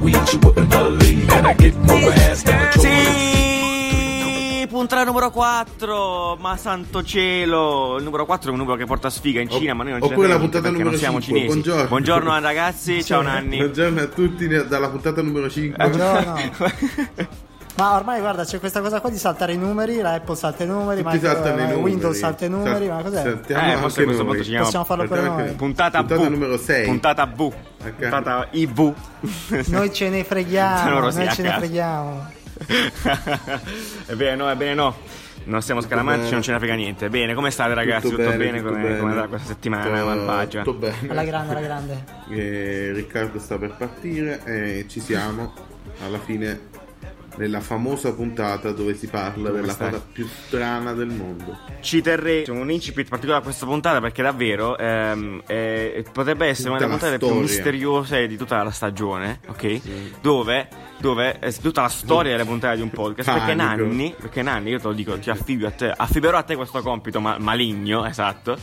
weed you wouldn't believe. And I get more ass than a Sì, puntata numero 4. Ma santo cielo. Il numero 4 è un numero che porta sfiga in Cina, ma noi non ne Oppure la puntata perché non numero siamo 5. cinesi. Buongiorno. Buongiorno ragazzi, ciao Nanni. Buongiorno a tutti dalla puntata numero 5. Eh, Buongiorno. Ma ormai guarda, c'è questa cosa qua di saltare i numeri, la Apple salta i numeri, Tutti Microsoft- saltano i eh, numeri. Windows salta i numeri, Sal- ma cos'è? saltiamo Eh, anche forse a questo noi. punto ci chiama- Possiamo farlo Saltiamo noi. anche- Puntata, Puntata V. numero 6. Puntata V. Ok. Puntata IV. Noi ce ne freghiamo, noi ce ne freghiamo. ebbene no, ebbene no. Non stiamo scaramacci, bene. non ce ne frega niente. Bene, come state ragazzi? Tutto, bene? tutto Come, bene. come andrà questa settimana? Tutto- Malvagia. Tutto bene. Alla grande, alla grande. Eh, Riccardo sta per partire e ci siamo alla fine nella famosa puntata dove si parla della stai? cosa più strana del mondo. Ci terrei un incipit particolare a questa puntata perché davvero ehm, eh, potrebbe essere una Tutta delle la puntate più misteriose di tutta la stagione, ok? Dove, dove è tutta la storia delle puntate di un podcast. Perché. Nanni, perché Nanni, io te lo dico, ti affibio a te, affiberò a te questo compito ma- maligno, esatto.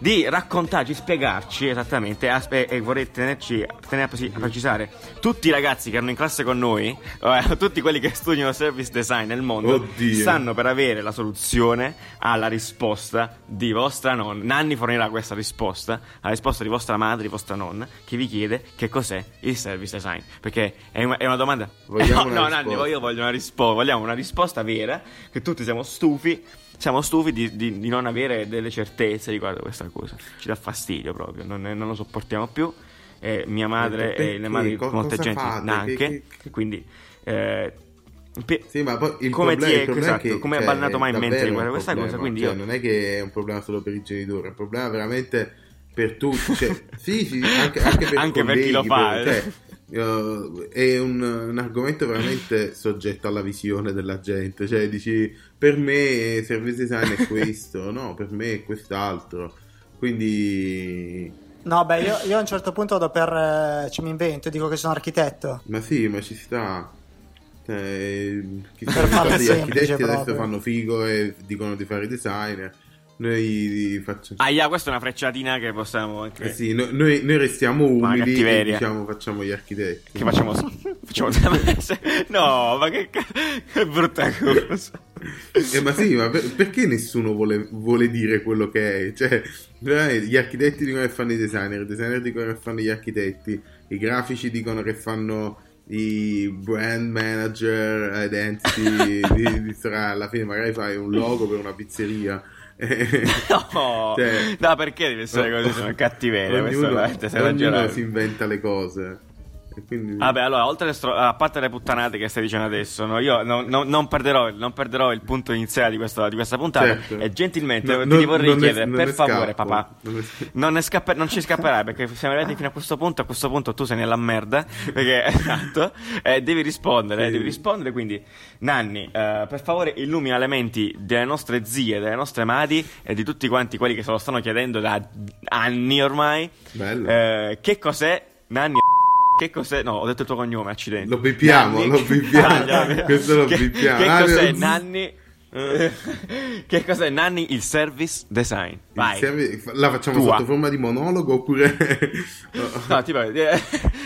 Di raccontarci, spiegarci esattamente, a- e, vorrei tenerci, tenere a, preci- a precisare, tutti i ragazzi che erano in classe con noi, eh, tutti quelli che studiano service design nel mondo, Oddio. stanno per avere la soluzione alla risposta di vostra nonna. Nanni fornirà questa risposta, la risposta di vostra madre, di vostra nonna, che vi chiede che cos'è il service design. Perché è una, è una domanda. Vogliamo no, una no. Nanni, io voglio una risposta. Vogliamo una risposta vera, che tutti siamo stufi. Siamo stufi di, di- di non avere delle certezze riguardo a questa cosa. Ci dà fastidio proprio, non, non lo sopportiamo più. E mia madre perché? e le madri di molta cosa gente fate? neanche. Che- che- Quindi. eh, pe- Sì, ma poi il come problema, ti è, esatto, che, come è cioè, balnato mai in mente riguardo un questa cosa, problema, quindi cioè, io- non è che è un problema solo per i genitori, è un problema veramente per tutti, cioè, sì, sì, anche, anche per, Anche per chi lo colleghi, fa, per- eh. cioè, uh, è un, un argomento veramente soggetto alla visione della gente, cioè dici per me service design è questo, no, per me è quest'altro, quindi No, beh, io, io a un certo punto vado per. eh, ci mi invento, dico che sono architetto. Ma sì, ma ci sta. Cioè, chi Per gli architetti adesso proprio. fanno figo e dicono di fare designer. Noi facciamo. Ah, yeah, questa è una frecciatina che possiamo anche. Eh sì, no- noi, noi restiamo umili e diciamo facciamo gli architetti. Che facciamo. facciamo no, ma che, che brutta cosa. Eh, ma sì, ma per- perché nessuno vuole, vuole dire quello che è? Cioè, gli architetti dicono che fanno i designer, i designer dicono che fanno gli architetti, i grafici dicono che fanno i brand manager, identity, di, di strada. alla fine magari fai un logo per una pizzeria. No, Cioè, no, perché deve essere così? Sono cattiveria. Ognuno, ognuno si inventa le cose. Quindi... Vabbè, allora, oltre stro- a parte le puttanate che stai dicendo adesso, no, io no- no- non, perderò, non perderò il punto iniziale di questa, di questa puntata. Certo. E gentilmente No, ti non- vorrei non ne- chiedere, non per ne favore, scappo. papà, Non ne- ne scappa- non ci scapperai perché siamo arrivati fino a questo punto. A questo punto tu sei nella merda. Perché, esatto, eh, devi rispondere. Sì. Devi rispondere. Quindi, Nanni, eh, per favore, illumina le menti delle nostre zie, delle nostre madri e di tutti quanti quelli che se lo stanno chiedendo da anni ormai. Eh, che cos'è Nanni? Che cos'è? No, ho detto il tuo cognome, accidenti. Lo bippiamo, Nanni- lo bippiamo. Ah, Questo lo che. Che cos'è. Nanni? Eh, che cos'è Nanni il service design? Vai. Serve- La facciamo Tua. sotto forma di monologo oppure... No, tipo, eh,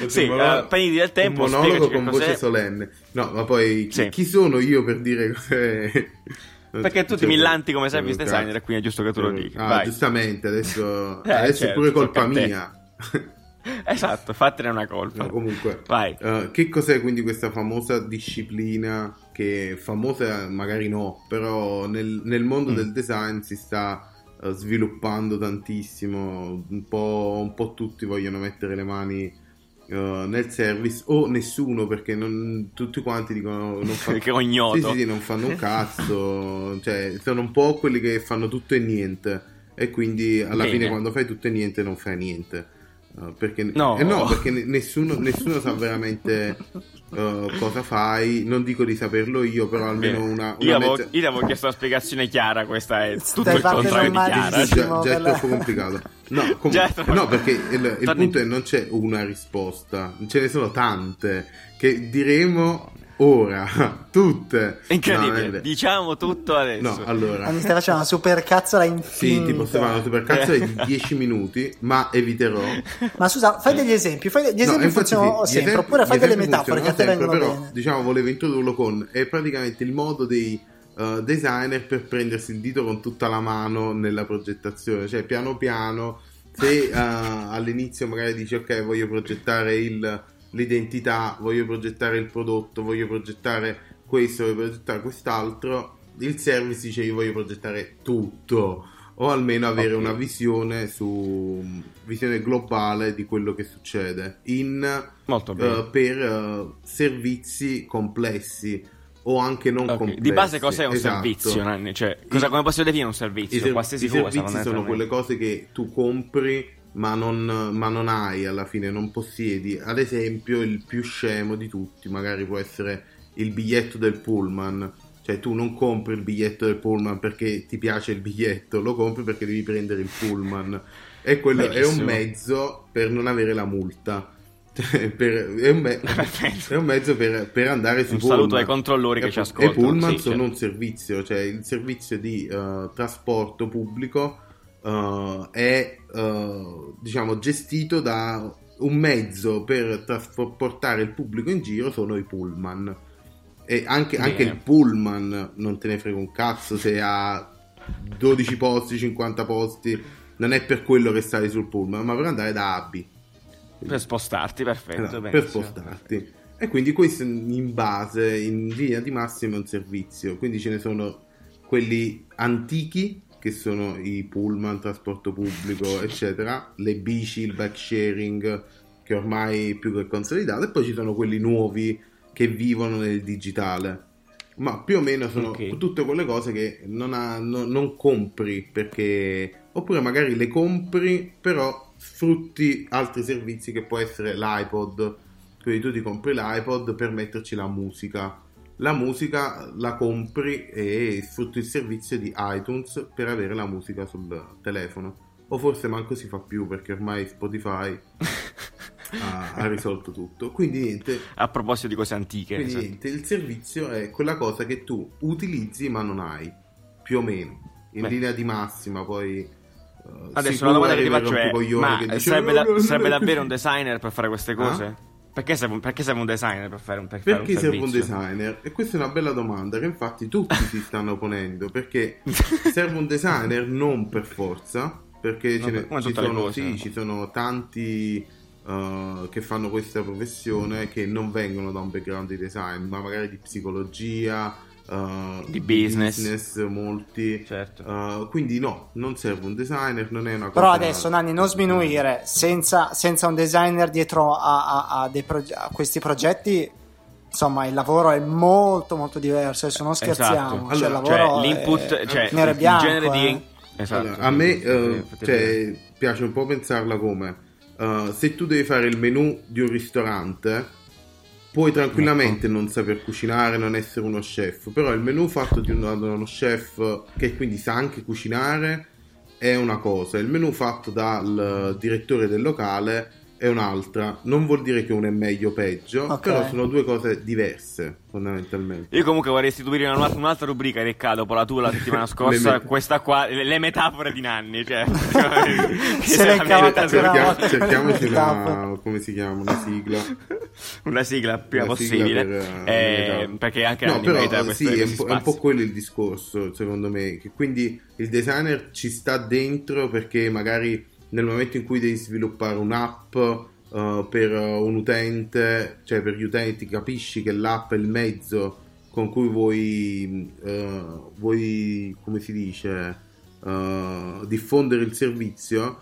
sì, monologo- eh, prendi del tempo, un monologo con voce cos'è. solenne. No, ma poi chi, Sì. chi sono io per dire cos'è? Perché tu ti Cioè, millanti come cioè, service designer quindi è giusto che tu lo dica. Ah, Vai. giustamente, adesso, Eh, adesso è certo, pure colpa mia. Esatto, fattene una colpa. No, comunque, Vai. eh, che cos'è quindi questa famosa disciplina che famosa magari no, però nel, nel mondo Mm. del design si sta eh, sviluppando tantissimo, un po', un po' tutti vogliono mettere le mani eh, nel service o nessuno perché non, tutti quanti dicono non fa- Che ognoto. Sì, sì, sì, non fanno un cazzo, cioè sono un po' quelli che fanno tutto e niente e quindi alla Bene. fine quando fai tutto e niente non fai niente. Perché, No. eh no, perché ne- nessuno, nessuno sa veramente uh, cosa fai. Non dico di saperlo io, però almeno Bene. una, una io, avevo, mezza- io avevo chiesto una spiegazione chiara, questa è tutto Stai il contrario di chiara. Sì, già, già è troppo complicato. No, com- Già troppo- no, perché il, il Torni- punto è non c'è una risposta, ce ne sono tante che diremo ora tutte. Incredibile, No, eh, diciamo tutto adesso. No, allora. Mi stai facendo una super cazzola Sì, infinita. ti posso fare una supercazzola di 10 minuti, ma eviterò. Ma scusa, fai degli esempi, fai de- gli No, esempi infatti funzionano sì, sempre, esempi- oppure fai delle metafore che a te vengono sempre, bene. Però, diciamo, volevo introdurlo con è praticamente il modo dei eh, designer per prendersi il dito con tutta la mano nella progettazione, cioè piano piano, se eh, all'inizio magari dici ok, voglio progettare il- l'identità, voglio progettare il prodotto, voglio progettare questo, voglio progettare quest'altro, il service dice io voglio progettare tutto o almeno avere Ok. una visione su visione globale di quello che succede in eh, per eh, servizi complessi o anche non Ok, complessi. Di base cos'è un Esatto. servizio, Nanni? Cioè, cosa, I- come posso definire un I, servizio? ser- Qualsiasi i cosa. servizi sono fondamentalmente. quelle cose che tu compri ma non, ma non hai alla fine, non possiedi. Ad esempio, il più scemo di tutti magari può essere il biglietto del pullman. Cioè, tu non compri il biglietto del pullman perché ti piace il biglietto, lo compri perché devi prendere il pullman. E quello è un Bellissimo. mezzo per non avere la multa. Cioè, per- è, un me- è un mezzo per, per andare su Un saluto ai controllori che e, ci E ascoltano, pullman sì, sono certo. un servizio, cioè il servizio di eh, trasporto pubblico eh, è eh, diciamo gestito da un mezzo per trasportare il pubblico in giro sono i pullman e anche, anche il pullman non te ne frega un cazzo se ha 12 posti 50 posti non è per quello che stai sul pullman ma per andare da A a B Per spostarti, perfetto. Esatto, per benissimo. spostarti. E quindi questo in base, in linea di massima è un servizio. Quindi ce ne sono quelli antichi, che sono i pullman, trasporto pubblico, eccetera, le bici, il bike sharing, che ormai è più che consolidato, e poi ci sono quelli nuovi che vivono nel digitale. Ma più o meno sono Ok. tutte quelle cose che non, ha- no- non compri perché... Oppure magari le compri, però sfrutti altri servizi che può essere l'iPod. Quindi tu ti compri l'iPod per metterci la musica. La musica la compri e sfrutti il servizio di iTunes per avere la musica sul telefono. O forse manco si fa più perché ormai Spotify ha, ha risolto tutto. Quindi niente, A proposito di cose antiche. quindi esatto. niente, il servizio è quella cosa che tu utilizzi ma non hai, più o meno, in Beh. linea di massima, poi... eh, Adesso la domanda che ti faccio è: ma dice, "No, da- no". davvero un designer per fare queste cose? Ah? Perché, serve, un- perché serve un designer per fare un, per fare un Perché serve un designer? E questa è una bella domanda che infatti tutti si stanno ponendo. Perché serve un designer non per forza, perché No, ce ne- ci, sono, sì, ci sono tanti uh, che fanno questa professione che non vengono da un background di design, ma magari di psicologia, uh, Di business. business, molti. Certo. Uh, quindi no, non serve un designer, non è una cosa... Però adesso, Nanni, non sminuire, senza, senza un designer dietro a, a- a dei proge- a questi progetti, insomma, il lavoro è molto molto diverso, adesso non scherziamo. Esatto. Cioè, il Allora, lavoro Cioè, l'input, è cioè, nero e bianco, genere di. eh. Esatto. Allora, a me eh, cioè, piace un po' pensarla come eh, se tu devi fare il menù di un ristorante puoi tranquillamente Ecco. non saper cucinare, non essere uno chef, però il menù fatto di uno, da uno chef che quindi sa anche cucinare è una cosa, il menù fatto dal direttore del locale è un'altra. Non vuol dire che uno è meglio o peggio, Ok. però sono due cose diverse fondamentalmente. Io comunque vorrei istituire una- un'altra rubrica, Ricca, dopo la tua la settimana scorsa, Le me- questa qua, le, le metafore di Nanni, cioè... Se l'è cavata Cerchiamo- cerchiamoci una, come si chiama, una sigla. una sigla prima Una sigla possibile, per, eh, merita. perché anche no, però merita eh, sì, è un, questi po', è un po' quello il discorso secondo me che quindi il designer ci sta dentro perché magari nel momento in cui devi sviluppare un'app eh, per un utente cioè per gli utenti capisci che l'app è il mezzo con cui vuoi, eh, vuoi come si dice eh, diffondere il servizio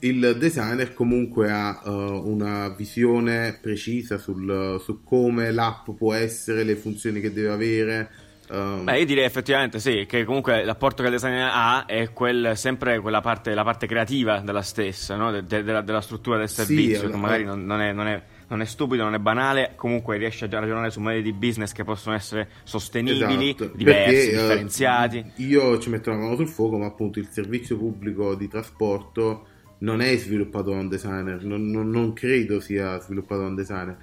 il designer comunque ha eh, una visione precisa sul, su come l'app può essere, le funzioni che deve avere. ehm, Beh, io direi effettivamente sì, che comunque l'apporto che il designer ha è quel- sempre quella parte, la parte creativa della stessa, no? De- de- della, della struttura del Sì, servizio, che allora- magari non, non è, non è- non è stupido, non è banale, comunque riesce a ragionare su modelli di business che possono essere sostenibili, esatto, diversi, perché, eh, differenziati. io ci metto la mano sul fuoco, ma appunto il servizio pubblico di trasporto non è sviluppato da un designer, non, non- non credo sia sviluppato da un designer.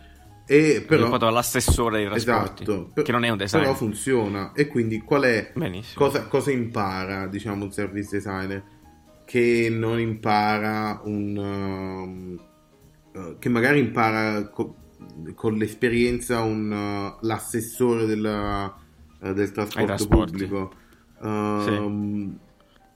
E però, sviluppato dall'assessore dei trasporti, esatto, per- che non è un designer. Però funziona. E quindi qual è cosa, cosa impara, diciamo, un service designer? Che non impara un... eh, che magari impara co- con l'esperienza un, uh, l'assessore della- eh, del trasporto pubblico. Um,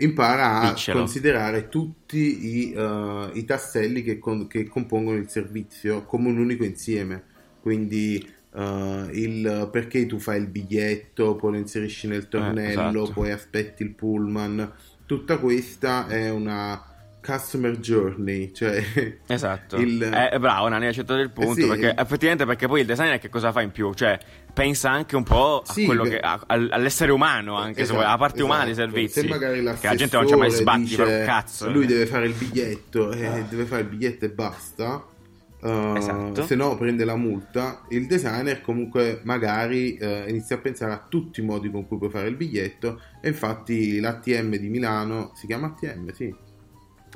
Impara a Diccelo. considerare tutti i, uh, i tasselli che, con- che compongono il servizio come un unico insieme. Quindi uh, il perché tu fai il biglietto, poi lo inserisci nel tornello, esatto. poi aspetti il pullman. Tutta questa è una customer journey, cioè Esatto. il- Eh, bravo, Nani, hai accettato il punto. Eh sì. perché effettivamente, perché poi il designer che cosa fa in più? Cioè, pensa anche un po' a Sì, che, a- al- all'essere umano, anche se vuoi, la parte umana dei esatto. servizi. Se magari Perché la gente non c'ha mai sbatti per un dice, cazzo. Lui eh. deve fare il biglietto, eh, deve fare il biglietto e basta. Uh, Esatto. Se no prende la multa. Il designer comunque magari eh, inizia a pensare a tutti i modi con cui puoi fare il biglietto. E infatti l'ATM di Milano si chiama ATM, sì.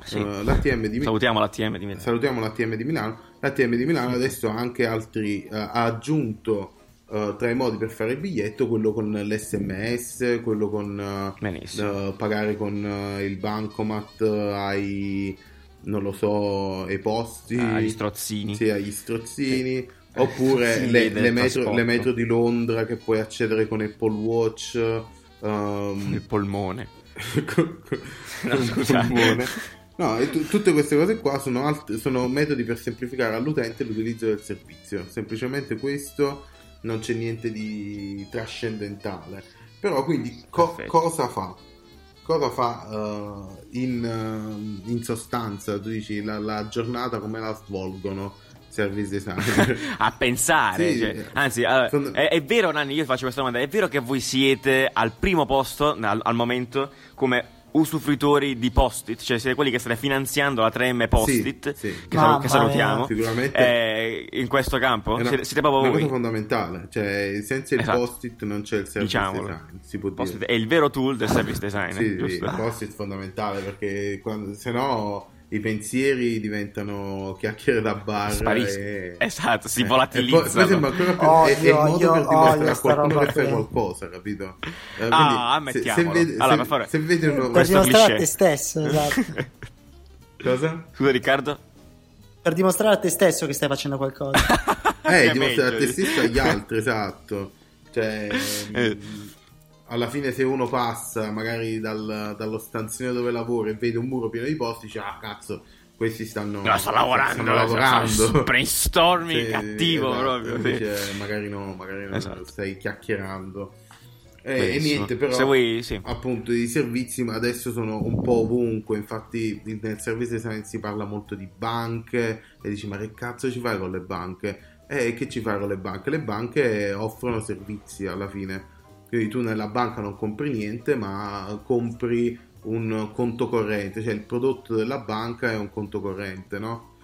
Sì. Uh, L'ATM di Milano Salutiamo l'ATM di Milano. salutiamo l'ATM di Milano. L'ATM di Milano adesso ha anche altri, eh, ha aggiunto eh, tra i modi per fare il biglietto quello con l'SMS, quello con eh, Benissimo. eh, pagare con eh, il bancomat eh, ai, non lo so, ai posti, Ah, gli strozzini. sì, agli strozzini. Oppure Sì, le, le metro, le metro di Londra che puoi accedere con Apple Watch. ehm, Il polmone. con, con- No, con scusate. polmone. No, tu- tutte queste cose qua sono, alt- sono metodi per semplificare all'utente l'utilizzo del servizio. Semplicemente questo, non c'è niente di trascendentale. Però quindi co- cosa fa? Cosa fa eh, in, eh, in sostanza? Tu dici la, la giornata come la svolgono service designer? a pensare. Sì, cioè, eh, anzi, allora, sono- è, è vero, Nanni, io faccio questa domanda: è vero che voi siete al primo posto al, al momento come usufruitori di post-it, cioè siete quelli che state finanziando la 3M post-it, Sì, sì. che, Mamma che salutiamo, eh, in questo campo? È una, siete, siete proprio una voi. cosa fondamentale, cioè senza il Esatto. post-it non c'è il service Diciamolo. design, si può Post-it dire. è il vero tool del service design, Sì, il post-it è fondamentale perché quando, se no i pensieri diventano chiacchiere da bar Spariscono. e... Esatto, si eh, volatilizzano. e poi, sembra ancora più Odio, è, è il modo odio, per dimostrare a qualcuno che fai qui. qualcosa, capito? Eh, Ah, ammettiamolo. Se, se, vede- Allora, se- se vedi uno... per questo dimostrare a te stesso, esatto. Cosa? Scusa, Riccardo? per dimostrare a te stesso che stai facendo qualcosa. Eh, dimostrare a meglio. te stesso e agli altri, esatto. Cioè, Eh. Alla fine se uno passa magari dal- dallo stanzino dove lavora e vede un muro pieno di posti, dice, ah cazzo, questi stanno, No, sto lavorando, stanno lavorando. sto brainstorming Sì, cattivo esatto, proprio. sì. invece magari no, magari no, Esatto. stai chiacchierando. Eh, e niente, però vuoi, sì. appunto i servizi ma adesso sono un po' ovunque, infatti nel service design si parla molto di banche e dici ma che cazzo ci fai con le banche? Eh, che ci fai con le banche? Le banche offrono servizi alla fine, quindi tu nella banca non compri niente ma compri un conto corrente, cioè il prodotto della banca è un conto corrente, no?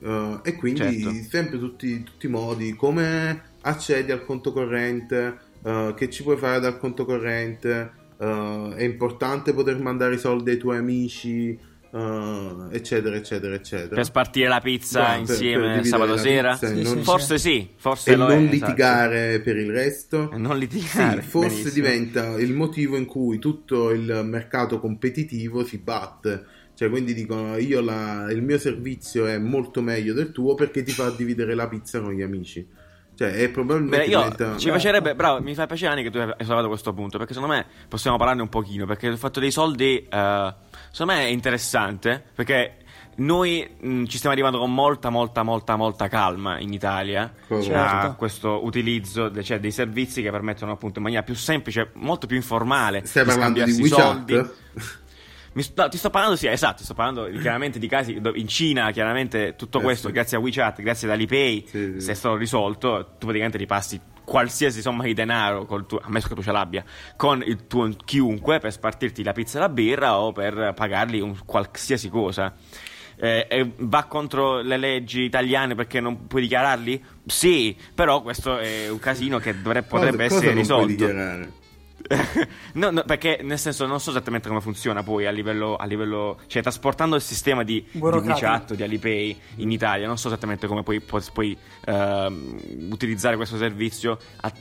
Eh, e quindi Certo. sempre tutti, tutti i modi, come accedi al conto corrente, eh, che ci puoi fare dal conto corrente, eh, è importante poter mandare i soldi ai tuoi amici, eh, eccetera, eccetera, eccetera. Per spartire la pizza per- insieme per dividere sabato sera? Sì, non- sì, forse sì, forse e non è, esatto. litigare per il resto. E non litigare. Sì, forse benissimo. diventa il motivo in cui tutto il mercato competitivo si batte. Cioè, quindi dicono: Io la- il mio servizio è molto meglio del tuo perché ti fa dividere la pizza con gli amici. Cioè, è probabilmente Beh, io diventa. ci piacerebbe, bravo, mi fa piacere anche che tu hai sollevato questo punto, perché secondo me possiamo parlarne un pochino, perché il fatto dei soldi, eh, secondo me è interessante, perché noi mh, ci stiamo arrivando con molta, molta, molta, molta calma in Italia Cosa? a Certo. questo utilizzo de- cioè, dei servizi che permettono appunto in maniera più semplice, molto più informale, Stai parlando di WeChat? soldi. Mi sto- no, ti sto parlando, sì, esatto, ti sto parlando chiaramente di casi in Cina, chiaramente tutto Eh, questo sì. grazie a WeChat, grazie ad Alipay, Sì, sì. se è stato risolto, tu praticamente ripassi qualsiasi somma di denaro, col tuo, ammesso che tu ce l'abbia, con il tuo chiunque per spartirti la pizza e la birra o per pagargli un qualsiasi cosa. Eh, va contro le leggi italiane perché non puoi dichiararli? Sì, però questo è un casino che dovrebbe, Cosa- potrebbe cosa essere non puoi risolto. no, no, perché nel senso non so esattamente come funziona poi a livello, a livello cioè trasportando il sistema di, di WeChat, di Alipay in Italia, non so esattamente come puoi, puoi uh, utilizzare questo servizio a,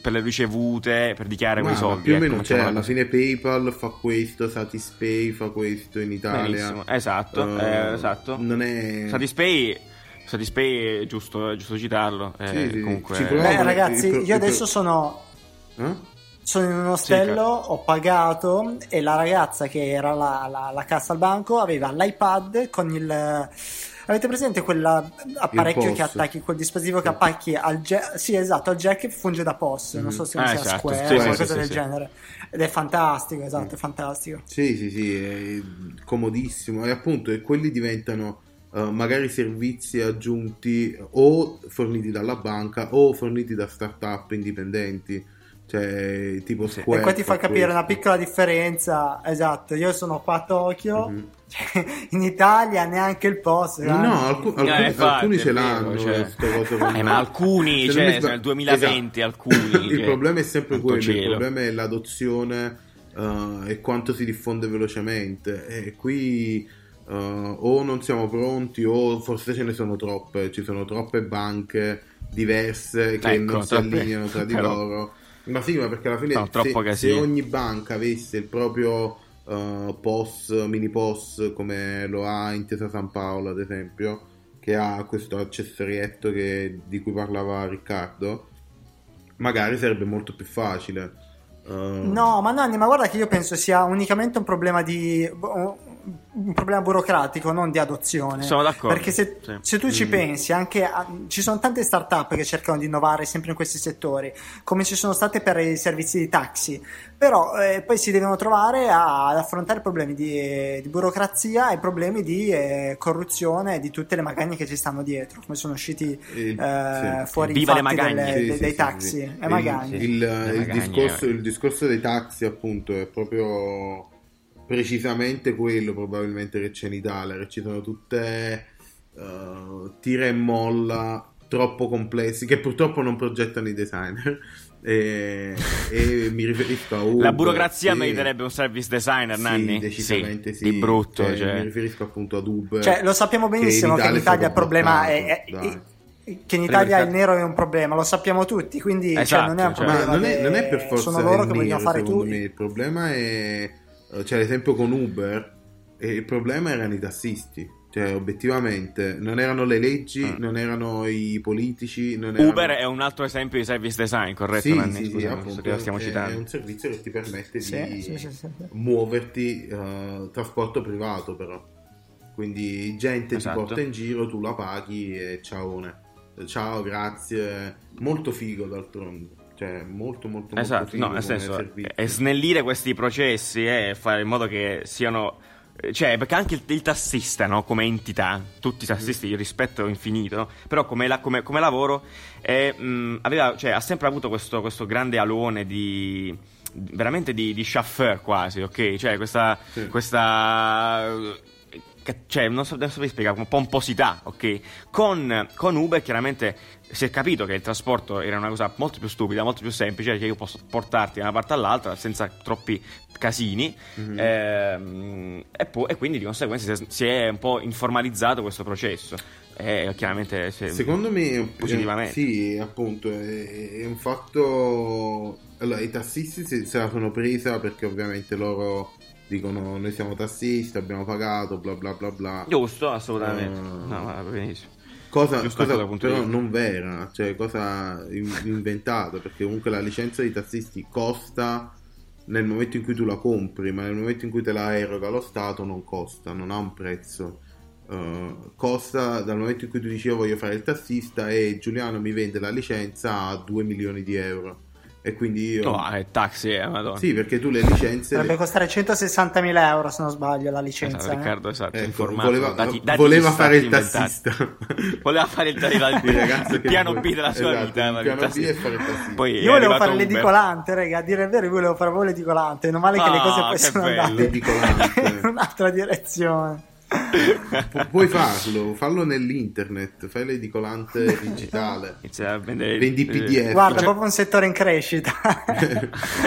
per le ricevute, per dichiarare quei soldi. Più o ecco, meno, cioè, alla fine PayPal fa questo, Satispay fa questo in Italia. Benissimo. Esatto, uh, eh, esatto. Non è... Satispay Satispay è giusto, è giusto citarlo. Eh, sì, sì. Comunque... Beh, ragazzi, io adesso sono. Eh? Sono in un ostello, sì, ho pagato e la ragazza che era la, la, la cassa al banco aveva l'iPad con il... Avete presente quell'apparecchio che attacchi, quel dispositivo che attacchi al jack? Sì, esatto, al jack funge da POS, non so se non ah, sia esatto. Square sì, o qualcosa sì, del sì, genere. Ed è fantastico, esatto, è fantastico. Sì, sì, sì, è comodissimo. E appunto, e quelli diventano uh, magari servizi aggiunti o forniti dalla banca o forniti da start-up indipendenti cioè tipo Square e qua ti fa capire questo. una piccola differenza esatto io sono qua a Tokyo mm-hmm. cioè, in Italia neanche il post no, no alcun, alcuni, eh, infatti, alcuni ce l'hanno cioè. eh, ma alcuni cioè, nel 2020 esatto. alcuni il problema è sempre quello cielo. il problema è l'adozione uh, e quanto si diffonde velocemente e qui uh, o non siamo pronti o forse ce ne sono troppe ci sono troppe banche diverse che ecco, non si allineano tra di però... loro ma sì, ma perché alla fine no, se, se, ogni banca avesse il proprio uh, POS, mini POS come lo ha Intesa San Paolo ad esempio, che ha questo accessorietto che, di cui parlava Riccardo, magari sarebbe molto più facile. Uh... No, ma Nanni, ma guarda che io penso sia unicamente un problema di un problema burocratico, non di adozione. Sono d'accordo. Perché se, sì. se tu ci mm. pensi, anche a, ci sono tante start-up che cercano di innovare sempre in questi settori, come ci sono state per i servizi di taxi, però eh, poi si devono trovare a, ad affrontare problemi di, di, burocrazia e problemi di eh, corruzione di tutte le magagne che ci stanno dietro, come sono usciti eh, sì. fuori Viva i delle, sì, dei taxi e magagne. Il, il, il, discorso, il discorso dei taxi appunto è proprio precisamente quello probabilmente che c'è in Italia, che ci sono tutte uh, tira e molla troppo complessi che purtroppo non progettano i designer. E, e mi riferisco a Uber la burocrazia che... meriterebbe un service designer sì, Nanni decisamente sì, sì, di brutto cioè, cioè. mi riferisco appunto ad Uber cioè, lo sappiamo benissimo che in Italia, il problema è, è, che in Italia il nero è un problema, lo sappiamo tutti, quindi esatto, cioè, non è un cioè. problema. non, è, non è per forza sono loro che nero, vogliono fare tutto. Il problema è cioè l'esempio con Uber e il problema erano i tassisti. Cioè obiettivamente non erano le leggi ah. non erano i politici non erano... Uber è un altro esempio di service design corretto sì, Nanni? sì, Scusa, sì appunto, stiamo è, citando. è un servizio che ti permette sì, di sì, sì, sì, muoverti uh, trasporto privato però. Quindi gente esatto. ti porta in giro tu la paghi e ciao ciao grazie. Molto figo d'altronde cioè molto molto esatto, molto no, nel senso è snellire questi processi e fare in modo che siano cioè perché anche il, il tassista no? come entità tutti i tassisti io rispetto infinito però come, la, come, come lavoro è, mh, aveva, cioè, ha sempre avuto questo, questo grande alone di veramente di, di chauffeur quasi ok cioè questa, sì. questa cioè, non so, adesso vi spiegare, come pomposità, ok? Con, con, Uber chiaramente si è capito che il trasporto era una cosa molto più stupida, molto più semplice, che io posso portarti da una parte all'altra senza troppi casini mm-hmm. ehm, e, po- e, quindi di conseguenza si è un po' informalizzato questo processo. E chiaramente se, secondo me positivamente. sì appunto è, è un fatto allora i tassisti se la sono presa perché ovviamente loro dicono noi siamo tassisti, abbiamo pagato, bla bla bla bla. Giusto, assolutamente. Uh, no, va benissimo. Cosa, cosa però non vera, cioè cosa inventata, perché comunque la licenza di tassisti costa nel momento in cui tu la compri, ma nel momento in cui te la eroga lo Stato non costa, non ha un prezzo. Uh, costa dal momento in cui tu dici io voglio fare il tassista e Giuliano mi vende la licenza a 2 milioni di euro e quindi io... No, è taxi, eh, madonna. Sì, perché tu le licenze... Dovrebbe le... costare 160.000 euro se non sbaglio la licenza. Esatto, eh? Riccardo, esatto, ecco, informato. Voleva, dati, dati voleva fare il tassista. voleva fare il, il, il, il piano B della sua esatto, vita. Il piano B è fare il tassista. Poi io volevo fare l'edicolante, raga, a dire il vero io volevo fare voi l'edicolante. Non male che oh, le cose poi sono bello. andate in un'altra direzione. Pu- puoi farlo, fallo nell'internet, fai l'edicolante digitale. Inizia a vendere Vendi PDF. Guarda, Cioè- proprio un settore in crescita.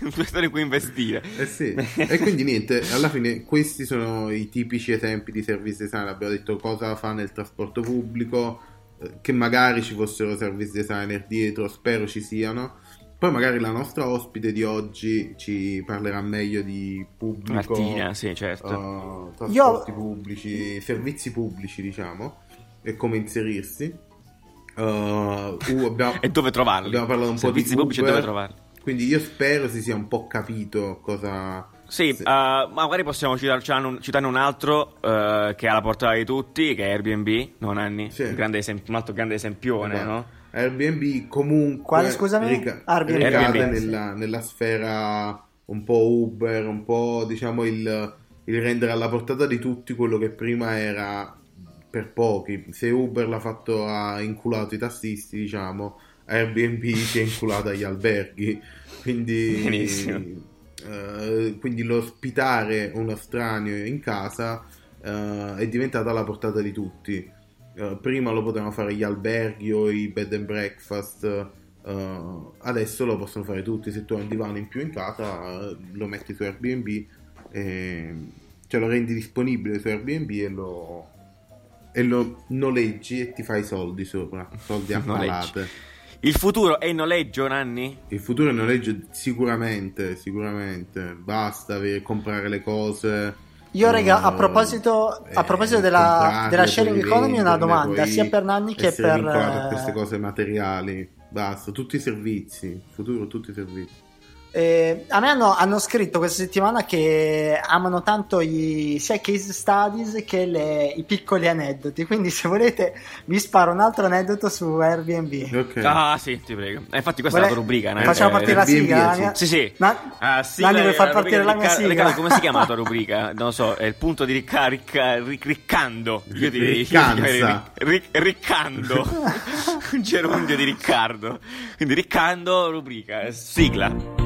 un settore in cui investire. Eh sì. E quindi niente, alla fine questi sono i tipici esempi di service design. Abbiamo detto cosa fa nel trasporto pubblico, eh, che magari ci fossero service designer dietro, spero ci siano. Poi magari la nostra ospite di oggi ci parlerà meglio di pubblico, Martina, sì, certo. eh, trasporti pubblici, servizi pubblici, diciamo, e come inserirsi. Uh, uh, abbiamo, e dove trovarli? abbiamo parlato un Servizi po' di pubblici e Uber, dove trovarli. Quindi io spero si sia un po' capito cosa... Sì, se- eh, magari possiamo citar- citarne un, altro che è alla portata di tutti, che è Airbnb, non Anni? Sì. Un, grande esempio- un altro grande esempione, Esatto. no? Airbnb comunque Quale, scusami? rica- Airbnb. ricade Airbnb, nella, nella sfera un po' Uber, un po' diciamo il, il rendere alla portata di tutti quello che prima era per pochi. Se Uber l'ha fatto ha inculato i tassisti, diciamo, Airbnb si è inculato agli alberghi. Quindi, Benissimo. eh, quindi l'ospitare uno estraneo in casa eh, è diventata alla portata di tutti. Eh, prima lo potevano fare gli alberghi o i bed and breakfast, eh, adesso lo possono fare tutti. Se tu hai un divano in più in casa, eh, lo metti su Airbnb, e, cioè lo rendi disponibile su Airbnb e lo, e lo noleggi e ti fai soldi sopra, soldi a palate. Il futuro è il noleggio, Nanni? Il futuro è noleggio sicuramente, sicuramente. Basta comprare le cose. Io, raga, a eh, proposito, a eh, proposito della, della sharing economy, una domanda poi sia per Nanni che per. queste eh, cose materiali. Basta, tutti i servizi. Futuro, tutti i servizi. Eh, a me hanno, hanno scritto questa settimana che amano tanto i, sia i case studies che le- i piccoli aneddoti. Quindi, se volete, vi sparo un altro aneddoto su Airbnb. Ok. Ah, sì, ti prego. Eh, infatti questa Vuole- è la tua rubrica, Nanni. Facciamo Eh, partire la Airbnb, sigla. la sì. mia- Sì, sì. Na- Ah, sigla Nanni, vuoi far la partire la mia sigla? Ricca- Riccardo, come si chiama la tua rubrica? Non lo so, è il punto di ricca, ricca, ric- riccando. Io ti Riccanza. ric- riccando. Un gerundio di Riccardo. Quindi riccando, rubrica, sigla.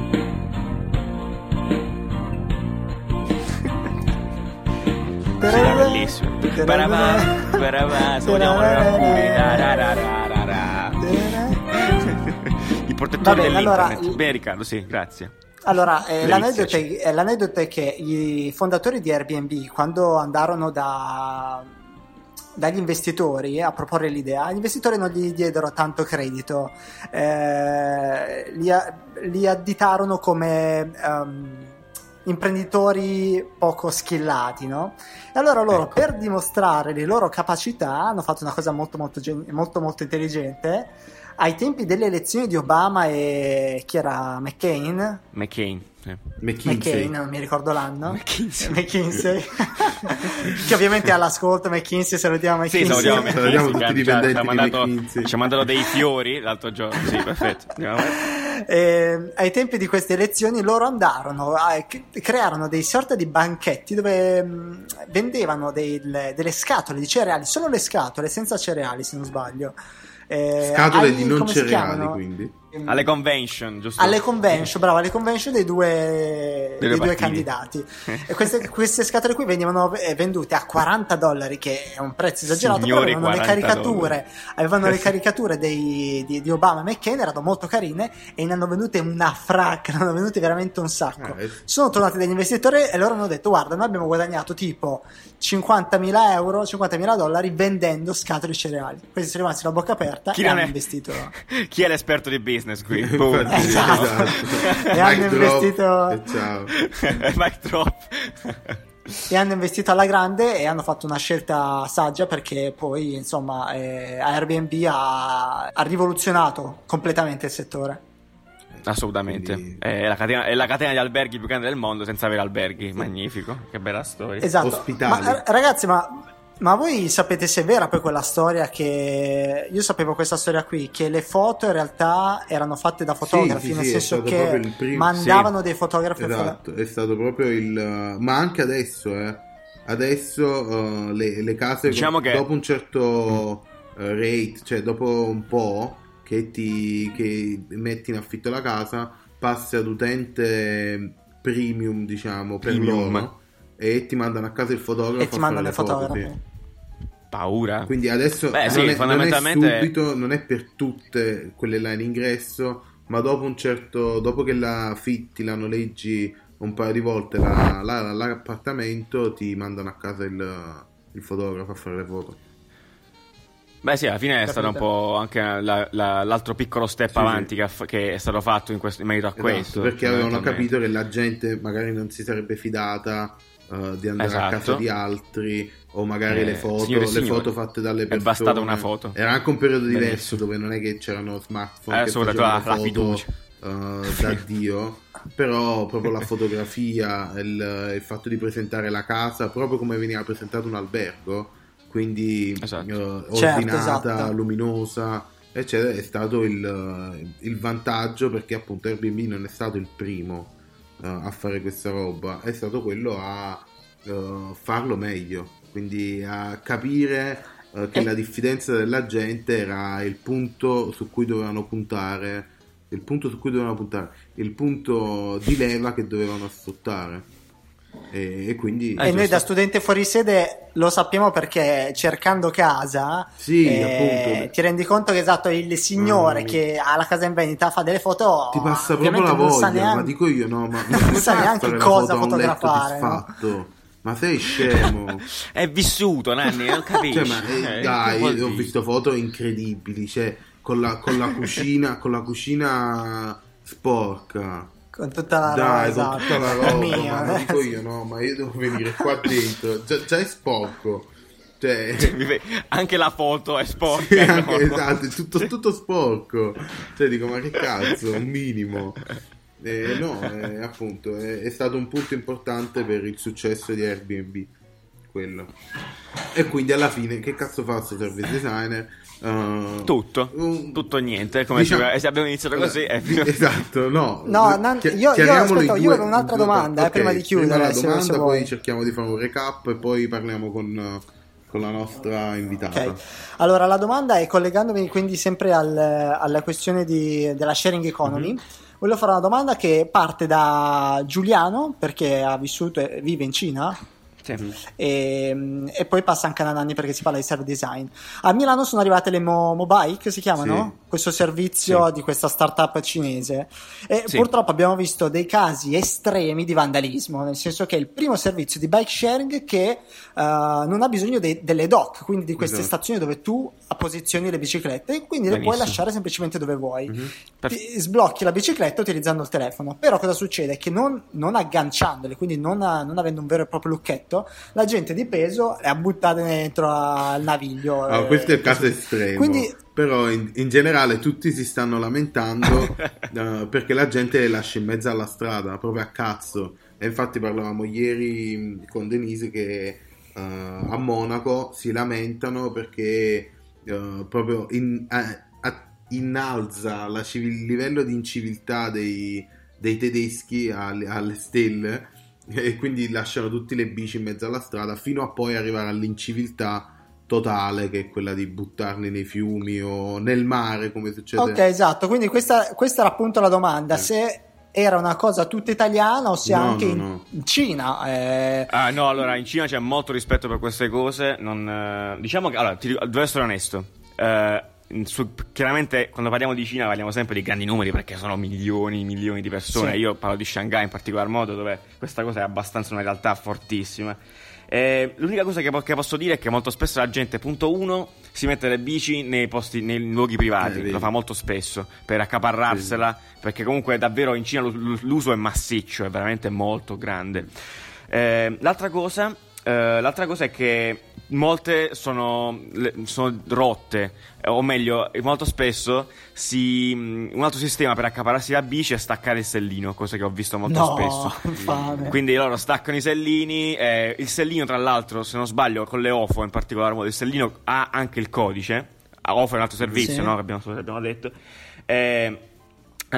Sigla bellissima. Barabà, barabà, sogniamo nella ra-ra-ra-ra-ra. I protettori Va bene, allora- dell'internet. Bene Riccardo, sì, grazie. Allora, eh, l'aneddoto, è, eh, l'aneddoto è che i fondatori di Airbnb, quando andarono da- dagli investitori a proporre l'idea, gli investitori non gli diedero tanto credito, eh, li, li additarono come ehm, imprenditori poco skillati, no? E allora loro, Ecco. per dimostrare le loro capacità, hanno fatto una cosa molto molto, gen- molto, molto intelligente. Ai tempi delle elezioni di Obama e chi era McCain, McCain. Sì. McKinsey. McCain, non mi ricordo l'anno. McKinsey. McKinsey. che ovviamente all'ascolto McKinsey, salutiamo Sì, McKinsey. salutiamo Salutiamo McKinsey. tutti che i ci ha- dipendenti ci ha mandato, McKinsey. ci ha mandato dei fiori l'altro giorno. Sì, perfetto. Eh, ai tempi di queste elezioni loro andarono a crearono dei sorta di banchetti dove mh, vendevano del- delle scatole di cereali, solo le scatole, senza cereali se non sbaglio. Eh, Scatole ai- di non cereali, quindi. Alle convention, giusto? alle convention, bravo, alle convention dei due, Dei due candidati. E queste, queste scatole qui venivano eh, vendute a 40 dollari, che è un prezzo esagerato, Signori, avevano le 40 caricature, avevano le caricature dei- di, di Obama e McCain, erano molto carine e ne hanno vendute una fracca, ne hanno vendute veramente un sacco. Ah, eh. Sono tornati degli investitori e loro hanno detto: Guarda, noi abbiamo guadagnato tipo 50.000 euro, 50.000 dollari vendendo scatole di cereali. Questi sono rimasti la bocca aperta Chi e hanno è- investito. Chi è l'esperto di business qui? Boom. Esatto. esatto. E hanno investito- e ciao. Mic drop. e hanno investito alla grande e hanno fatto una scelta saggia perché poi insomma eh, Airbnb ha, ha rivoluzionato completamente il settore Assolutamente. Quindi- È, la catena, è la catena di alberghi più grande del mondo senza avere alberghi. Magnifico. Che bella storia. esatto ma, eh, ragazzi ma, ma voi sapete se è vera poi quella storia che io sapevo questa storia qui che le foto in realtà erano fatte da fotografi sì, nel sì, senso che primo- mandavano sì. dei fotografi Esatto, è stato proprio il... Ma anche adesso, eh. Adesso eh, le, le case Diciamo che- dopo un certo eh, rate, cioè dopo un po' che ti che metti in affitto la casa, passi ad utente premium, diciamo, per Premium. loro. e ti mandano a casa il fotografo E ti mandano le foto, fotografo. sì. Paura. Quindi adesso Beh, non, sì, è, non è fondamentalmente- subito, non è per tutte quelle là in ingresso, ma dopo un certo, dopo che la fitti, la noleggi un paio di volte la- la- l'appartamento, ti mandano a casa il, il fotografo a fare le foto. Beh, sì, alla fine è stato un po' anche la- la- l'altro piccolo step Sì, avanti sì. che, è stato fatto in, questo- in merito a Esatto, questo. perché avevano fondamentalmente. capito che la gente magari non si sarebbe fidata eh, di andare a Esatto. casa di altri o magari Eh, le foto, signore e le signori, foto fatte dalle è persone. bastata una foto. Era anche un periodo diverso dove non è che c'erano smartphone Eh, che facevano la- la foto, fiducia. eh, da Dio, però proprio la fotografia, il, il fatto di presentare la casa proprio come veniva presentato un albergo, quindi Esatto. Certo, ordinata, esatto. luminosa, eccetera, è stato il, il vantaggio perché appunto Airbnb non è stato il primo eh, a fare questa roba, è stato quello a eh, farlo meglio, quindi a capire eh, che la diffidenza della gente era il punto su cui dovevano puntare, il punto su cui dovevano puntare, il punto di leva che dovevano sfruttare. E, e quindi Eh, e noi da studente fuori sede lo sappiamo perché cercando casa Sì, eh, appunto. ti rendi conto che esatto il signore Mm. che ha la casa in vendita fa delle foto ti passa proprio ovviamente la non sa voglia, neanche- ma dico io no, ma non sa neanche cosa foto fotografare, no? Ma sei scemo? È vissuto, Nanni, non capisci. Cioè, ma eh, Eh, dai, ho dire? visto foto incredibili, cioè con la, con la cucina, con la cucina sporca. Con tutta la Dai, esatto. con tutta la roba, Mia, ma lo dico eh. io, no, ma io devo venire qua dentro, già, già è sporco. Cioè, Anche la foto è sporca. sì, anche- no? esatto, è tutto, tutto sporco. Cioè, dico, ma che cazzo, un minimo. Eh, no, eh, appunto, è, è stato un punto importante per il successo di Airbnb, quello. E quindi alla fine, che cazzo fa questo service designer? Uh, Tutto, un- tutto niente. Come Diciamo- ci- se abbiamo iniziato così, è Esatto, no. No, Chi- io- io, aspetta, in io due- avevo un'altra due domanda, eh, parti. prima di chiudere, prima se- domanda, se poi cerchiamo di fare un recap e poi parliamo con, eh, con la nostra invitata. Ok, allora la domanda è collegandomi quindi sempre al- alla questione di- della sharing economy. Mhm. Volevo fare una domanda che parte da Giuliano, perché ha vissuto e vive in Cina, Sì. e, e poi passa anche a Nanni perché si parla di service design. A Milano sono arrivate le Mo- Mobike, si chiamano? Questo servizio Sì. di questa startup cinese. E Sì. purtroppo abbiamo visto dei casi estremi di vandalismo, nel senso che è il primo servizio di bike sharing che eh, non ha bisogno dei- delle dock, quindi di queste Esatto. stazioni dove tu apposizioni le biciclette e quindi le puoi Benissimo. lasciare semplicemente dove vuoi. Mhm. Perf- sblocchi la bicicletta utilizzando il telefono. Però cosa succede? Che non, non agganciandole, quindi non, non avendo un vero e proprio lucchetto, la gente di peso le ha buttate dentro al naviglio. Ah, eh, questo è il caso così. estremo. Quindi Però in, in generale tutti si stanno lamentando eh, perché la gente le lascia in mezzo alla strada, proprio a cazzo. E infatti parlavamo ieri mh, con Denise che eh, a Monaco si lamentano perché eh, proprio in- innalza il livello di inciviltà dei, dei tedeschi alle, alle stelle e quindi lasciano tutti le bici in mezzo alla strada fino a poi arrivare all'inciviltà totale che è quella di buttarli nei fiumi o nel mare come succede Ok, esatto. Quindi questa, questa era appunto la domanda: Sì. se era una cosa tutta italiana o se No, anche no, in- no. in Cina. eh, Ah, no, allora in Cina c'è molto rispetto per queste cose. Non, eh, diciamo che, allora, ti devo essere onesto. Eh, su- chiaramente, quando parliamo di Cina, parliamo sempre di grandi numeri perché sono milioni, milioni di persone. Sì. Io parlo di Shanghai in particolar modo, dove questa cosa è abbastanza una realtà fortissima. Eh, l'unica cosa che, che posso dire è che molto spesso la gente, punto uno, si mette le bici nei, posti, nei luoghi Eh, privati, vedi. lo fa molto spesso per accaparrarsela, perché comunque davvero in Cina l'uso è massiccio, è veramente molto grande. Eh, l'altra cosa. eh, l'altra cosa è che molte sono, sono rotte, o meglio, molto spesso si, un altro sistema per accaparrarsi la bici è staccare il sellino, cosa che ho visto molto no, spesso. infame. Quindi loro staccano i sellini. eh, il sellino, tra l'altro, se non sbaglio, con le OFO in particolar modo, il sellino ha anche il codice. OFO è un altro servizio, Sì. no? Che abbiamo, abbiamo detto. Eh,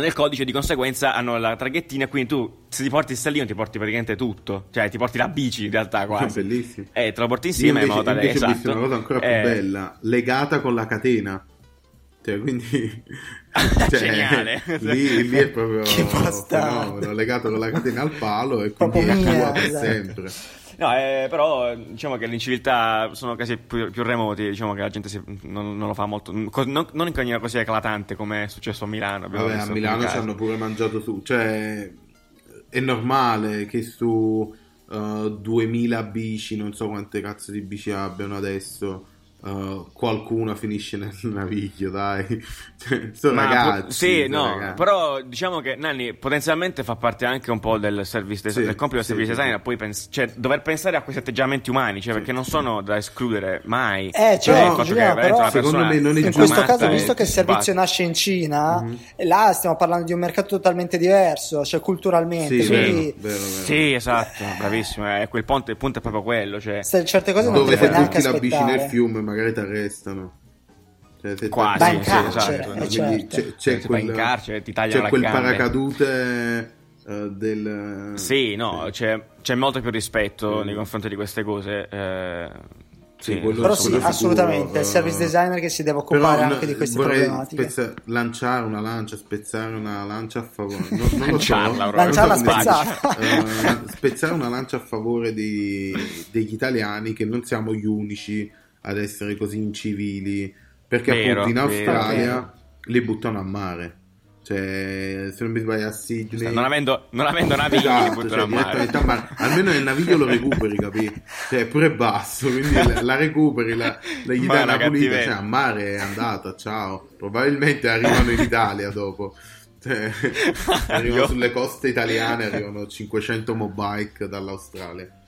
il codice, di conseguenza hanno la traghettina. Quindi tu, se ti porti il sellino, ti porti praticamente tutto. Cioè, ti porti la bici in realtà quasi. bellissimo E te lo porti Io insieme in invece, modo tale esatto. una cosa ancora più Eh, bella legata con la catena cioè quindi cioè, Geniale. lì, lì è proprio Che bastardo. fenomeno legato con la catena al palo e quindi è tua per esatto. sempre No, eh, però diciamo che le inciviltà sono casi più, più remoti, diciamo che la gente si- non, non lo fa molto, non, non in maniera così eclatante come è successo a Milano. Vabbè, a Milano ci hanno pure mangiato su. Cioè, è normale che su eh, 2000 bici, non so quante cazzo di bici abbiano adesso, eh, qualcuno finisce nel naviglio, dai. Cioè, sono Ma ragazzi. po- sì, no, ragazzi. però diciamo che Nanni potenzialmente fa parte anche un po' del service des- Sì, del compito del sì, service sì, poi pens- cioè, dover pensare a questi atteggiamenti umani, cioè, perché non sono da escludere mai. Eh, Cioè, certo, il che Giuliano, veramente però- Secondo me non è In giusto. questo matta caso, visto che il servizio basta. nasce in Cina, Mhm. e là stiamo parlando di un mercato totalmente diverso, cioè culturalmente, Sì, quindi vero, vero, vero. Sì, esatto, bravissimo, eh, quel ponte, il punto è proprio quello, cioè... se certe cose non Dove ti puoi neanche butti la bici nel aspettare. fiume magari ti arrestano. Cioè, se Quasi, Vai in sì, carcere, esatto. eh, certo. c'è, c'è Se vai in carcere, ti tagliano c'è la quel gambe. paracadute eh, del... Sì, no, C'è, c'è molto più rispetto Mm. nei confronti di queste cose. eh, Sì, sì, quello- Però quello sì, assolutamente, è il eh, service designer che si deve Però occupare no, anche di queste problematiche. spezza- lanciare una lancia, spezzare una lancia a favore. Non, non lo so. Lanciarla. Lanciarla so spezzata. Eh, spezzare una lancia a favore di- degli italiani che non siamo gli unici ad essere così incivili. Perché Vero, appunto in vero. Australia li buttano a mare. Cioè, se non mi sbaglio a Sydney. Non avendo, non avendo navigli, li Esatto, buttano cioè, a mare. direttamente a mare. Almeno nel naviglio lo recuperi, capi? Cioè, è pure basso, quindi la, la recuperi, la, la gli dai una pulita, cioè, a mare è andata, ciao. Probabilmente arrivano in Italia dopo. Cioè, arrivano sulle coste italiane, arrivano 500 mobike dall'australia.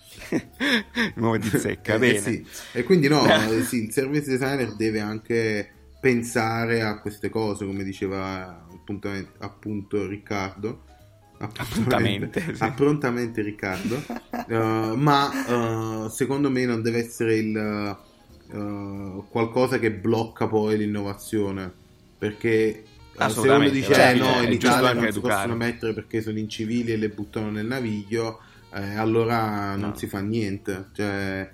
Nuovo di zecca, Eh, eh sì. E quindi no, sì, il service designer deve anche pensare a queste cose, come diceva appunto Riccardo. Appuntamente, sì. approntamente Riccardo. Eh, ma eh, secondo me non deve essere il eh, qualcosa che blocca poi l'innovazione. Perché se uno dice cioè, no, in Italia non si educare. possono mettere perché sono incivili e le buttano nel naviglio, eh, allora non No. si fa niente. Cioè,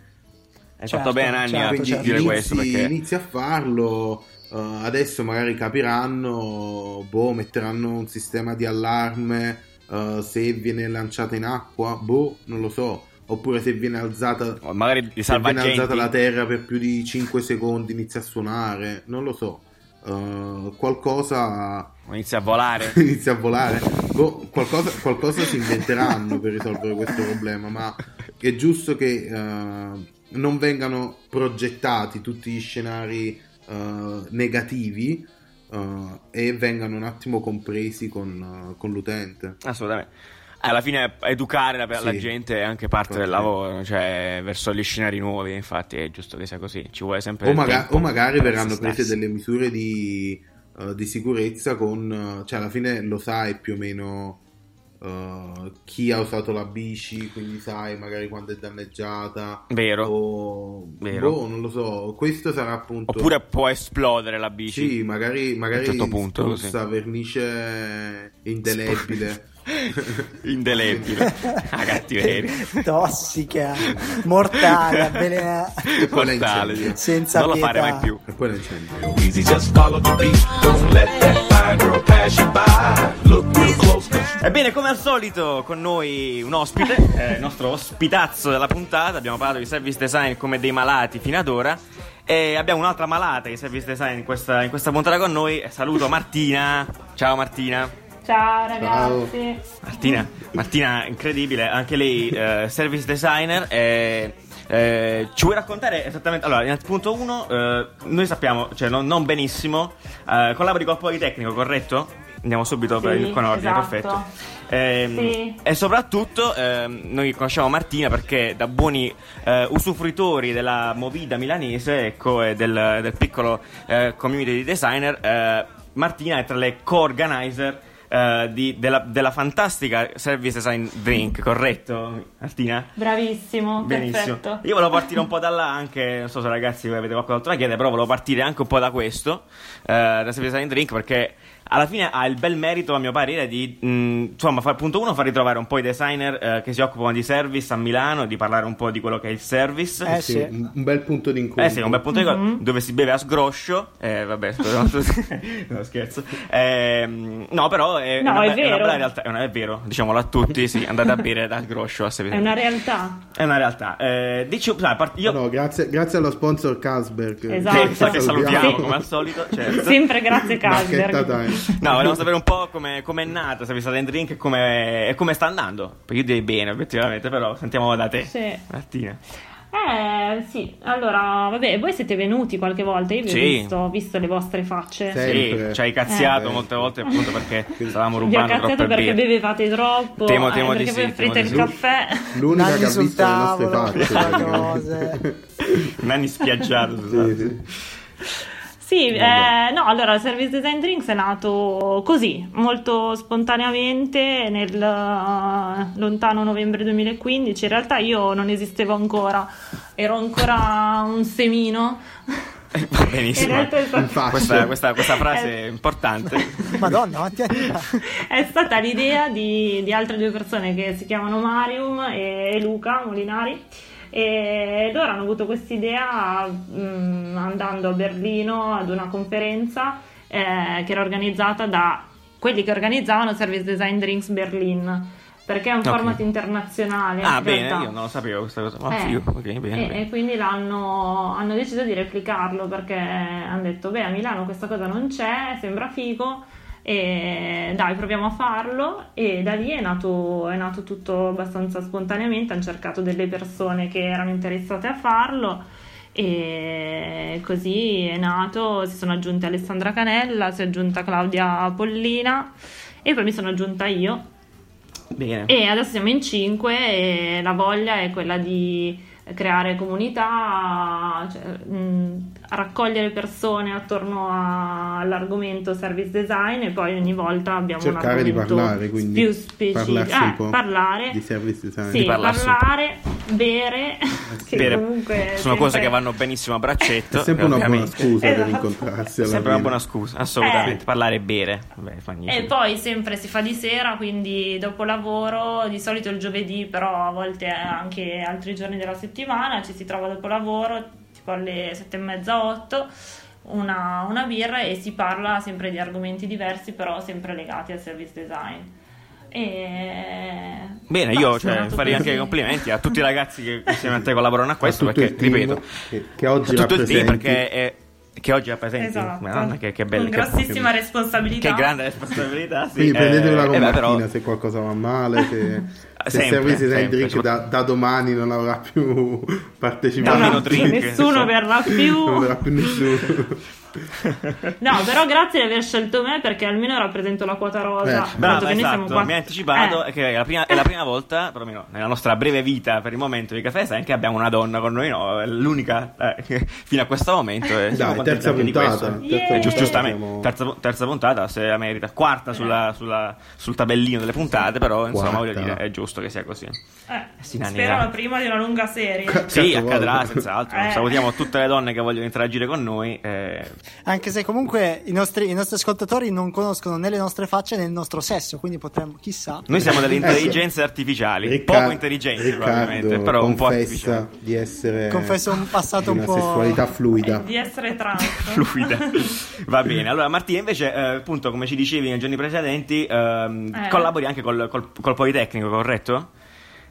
Hai Certo, fatto bene, Anni, certo, a certo. dire inizi, questo perché... inizi a farlo. eh, adesso magari capiranno, boh, metteranno un sistema di allarme eh, se viene lanciata in acqua, boh, non lo so. Oppure se viene alzata, o Magari di se viene alzata la terra per più di 5 secondi, inizia a suonare, non lo so. Eh, qualcosa Inizia a volare. inizia a volare. Boh, qualcosa, qualcosa si inventeranno per risolvere questo problema, ma è giusto che eh, non vengano progettati tutti gli scenari eh, negativi eh, e vengano un attimo compresi con, con l'utente. Assolutamente. Alla fine educare la, la Sì. gente è anche parte del lavoro, cioè verso gli scenari nuovi, infatti è giusto che sia così, ci vuole sempre O, maga- o magari verranno prese delle misure di, eh, di sicurezza con... eh, cioè alla fine lo sai più o meno eh, chi ha usato la bici, quindi sai magari quando è danneggiata. Vero. O... Vero. Boh, non lo so. Questo sarà appunto... Oppure può esplodere la bici. Sì, magari, magari A un certo punto, vernice indelebile. Indelebile. Ah, cattiveria. Tossica, mortale, avvelenata. Mortale. Senza non lo pietà. fare mai più. E. Easy, just follow the beat. Don't let that fine girl pass you by. Look real close, Ebbene, come al solito, con noi un ospite, eh, il nostro ospitazzo della puntata. Abbiamo parlato di service design come dei malati fino ad ora. E abbiamo un'altra malata di service design in questa, in questa puntata con noi. Saluto Martina. Ciao Martina. Ciao ragazzi. Martina, Martina, incredibile, anche lei eh, service designer. e, eh, ci vuoi raccontare esattamente? Allora, innanzitutto uno, eh, noi sappiamo, cioè non, non benissimo, eh, collabori col Politecnico, corretto? Andiamo subito per Sì, il con ordine, esatto. perfetto. Ehm, Sì. E soprattutto ehm, noi conosciamo Martina perché da buoni eh, usufruitori della movida milanese ecco, e del, del piccolo eh, community di designer, eh, Martina è tra le co-organizer eh, di- della, della fantastica Service Design Drink, corretto Martina? Bravissimo, Benissimo. perfetto. Io volevo partire un po' da là anche, non so se ragazzi voi avete qualcos'altro da chiedere, però volevo partire anche un po' da questo, eh, da Service Design Drink, perché alla fine ha il bel merito, a mio parere, di mh, insomma, far, punto uno, far ritrovare un po' i designer eh, che si occupano di service a Milano, di parlare un po' di quello che è il service. Eh, Sì, sì. un bel punto d'incontro. Eh sì, un bel punto di incontro dove si beve a sgroscio. Eh, vabbè, tutti- no, scherzo. Ehm, no, però è, No, una, è be- è una vero. bella realtà. È, una- è vero, diciamolo a tutti, sì, andate a bere da sgroscio a È una realtà. È una realtà. Eh, dici, sai, part- io No, grazie, grazie allo sponsor Carlsberg. Esatto. che, che salutiamo Sì. come al solito. Certo. Sempre grazie Carlsberg. No, vogliamo sapere un po' come è nata, se vi state in drink e come, come sta andando. Perché io direi bene, obiettivamente, però sentiamo da te. Sì. Martina. Eh, sì. Allora, vabbè, voi siete venuti qualche volta. Io vi ho Sì. visto, ho visto le vostre facce. Sì. Sì, Sempre. ci hai cazziato Eh. molte volte appunto perché stavamo Vi ho rubando cazziato perché birre. bevevate troppo. Temo- eh, temo di perché sì, voi offrite temo il di sì. caffè. L'unica Nanni che ha visto le nostre tavolo, facce. Nanni spiaggiato, Sì, scusate. sì. Sì, eh, no, allora il Service Design Drinks è nato così, molto spontaneamente nel eh, lontano novembre 2015. In realtà io non esistevo ancora, ero ancora un semino. Va benissimo. Questa, questa- questa frase è importante. Madonna, fa? è stata l'idea di, di altre due persone che si chiamano Marium e Luca Molinari. E loro hanno avuto quest'idea mh, andando a Berlino ad una conferenza eh, che era organizzata da quelli che organizzavano Service Design Drinks Berlin perché è un Ok. format internazionale. Ah, in bene, realtà. io non lo sapevo questa cosa. Ma Eh, figo, ok, bene, e, bene. e quindi l'hanno, hanno deciso di replicarlo perché hanno detto: Beh, a Milano questa cosa non c'è, sembra figo. E dai, proviamo a farlo. E da lì è nato, è nato tutto abbastanza spontaneamente. Hanno cercato delle persone che erano interessate a farlo. E così è nato. Si sono aggiunte Alessandra Canella, si è aggiunta Claudia Pollina. E poi mi sono aggiunta io. Bene. E adesso siamo in cinque e la voglia è quella di creare comunità, cioè, mh, raccogliere persone attorno a- all'argomento service design e poi ogni volta abbiamo Cercare un di parlare, quindi più specifico. Eh, po' parlare, di service design. sì, Di parlare, bere, che Bere. comunque Sono sempre- cose che vanno benissimo a braccetto. È sempre una buona scusa per Esatto. incontrarsi. È alla sempre una fine. buona scusa, assolutamente. Eh. Parlare e bere. Vabbè, magnifico. E poi sempre si fa di sera, quindi dopo lavoro, di solito il giovedì, però a volte anche altri giorni della settimana, ci si trova dopo lavoro, tipo alle sette e mezza, otto, una, una birra e si parla sempre di argomenti diversi, però sempre legati al service design. E... Bene, io cioè, farei anche i complimenti a tutti i ragazzi che insieme a te collaborano a questo, A perché, ripeto, che, che oggi a tutto il team perché è, che oggi rappresenti. Esatto. Madonna, che, che bello. Con che- grossissima che, responsabilità. che grande responsabilità. Sì, prendetela eh, con eh, Martina però- se qualcosa va male, se, se Sempre, Service sempre, Drink da, da domani non avrà più partecipato. Nessuno verrà più. Non verrà più nessuno. No, però grazie di aver scelto me perché almeno rappresento la quota rosa. Eh, Dato Brava, che noi siamo esatto, qua- mi hai anticipato Eh, che è la, prima, è la prima volta, perlomeno nella nostra breve vita per il momento di Caffè Design, che abbiamo una donna con noi, no? È l'unica eh, fino a questo momento. E siamo Dai, terza puntata. terza Yeah. Eh, puntata, giustamente, terza, terza puntata se la merita, quarta sulla- sulla- sul tabellino delle puntate, però insomma voglio Quarta. dire, è giusto che sia così. eh, Sì, Nanni, spero la prima di una lunga serie. Sì, Certo, accadrà senz'altro. Eh. Salutiamo tutte le donne che vogliono interagire con noi. Anche se comunque i nostri, i nostri ascoltatori non conoscono né le nostre facce né il nostro sesso, quindi potremmo, chissà. noi siamo delle Eh, intelligenze artificiali, Ricca- poco intelligenti Riccardo probabilmente, però un po' artificiali. di essere Confesso un passato un po'- sessualità fluida. Di essere trans. fluida. Va bene. Allora, Martina, invece, eh, appunto, come ci dicevi nei giorni precedenti, ehm, Eh. collabori anche col, col- col Politecnico, corretto?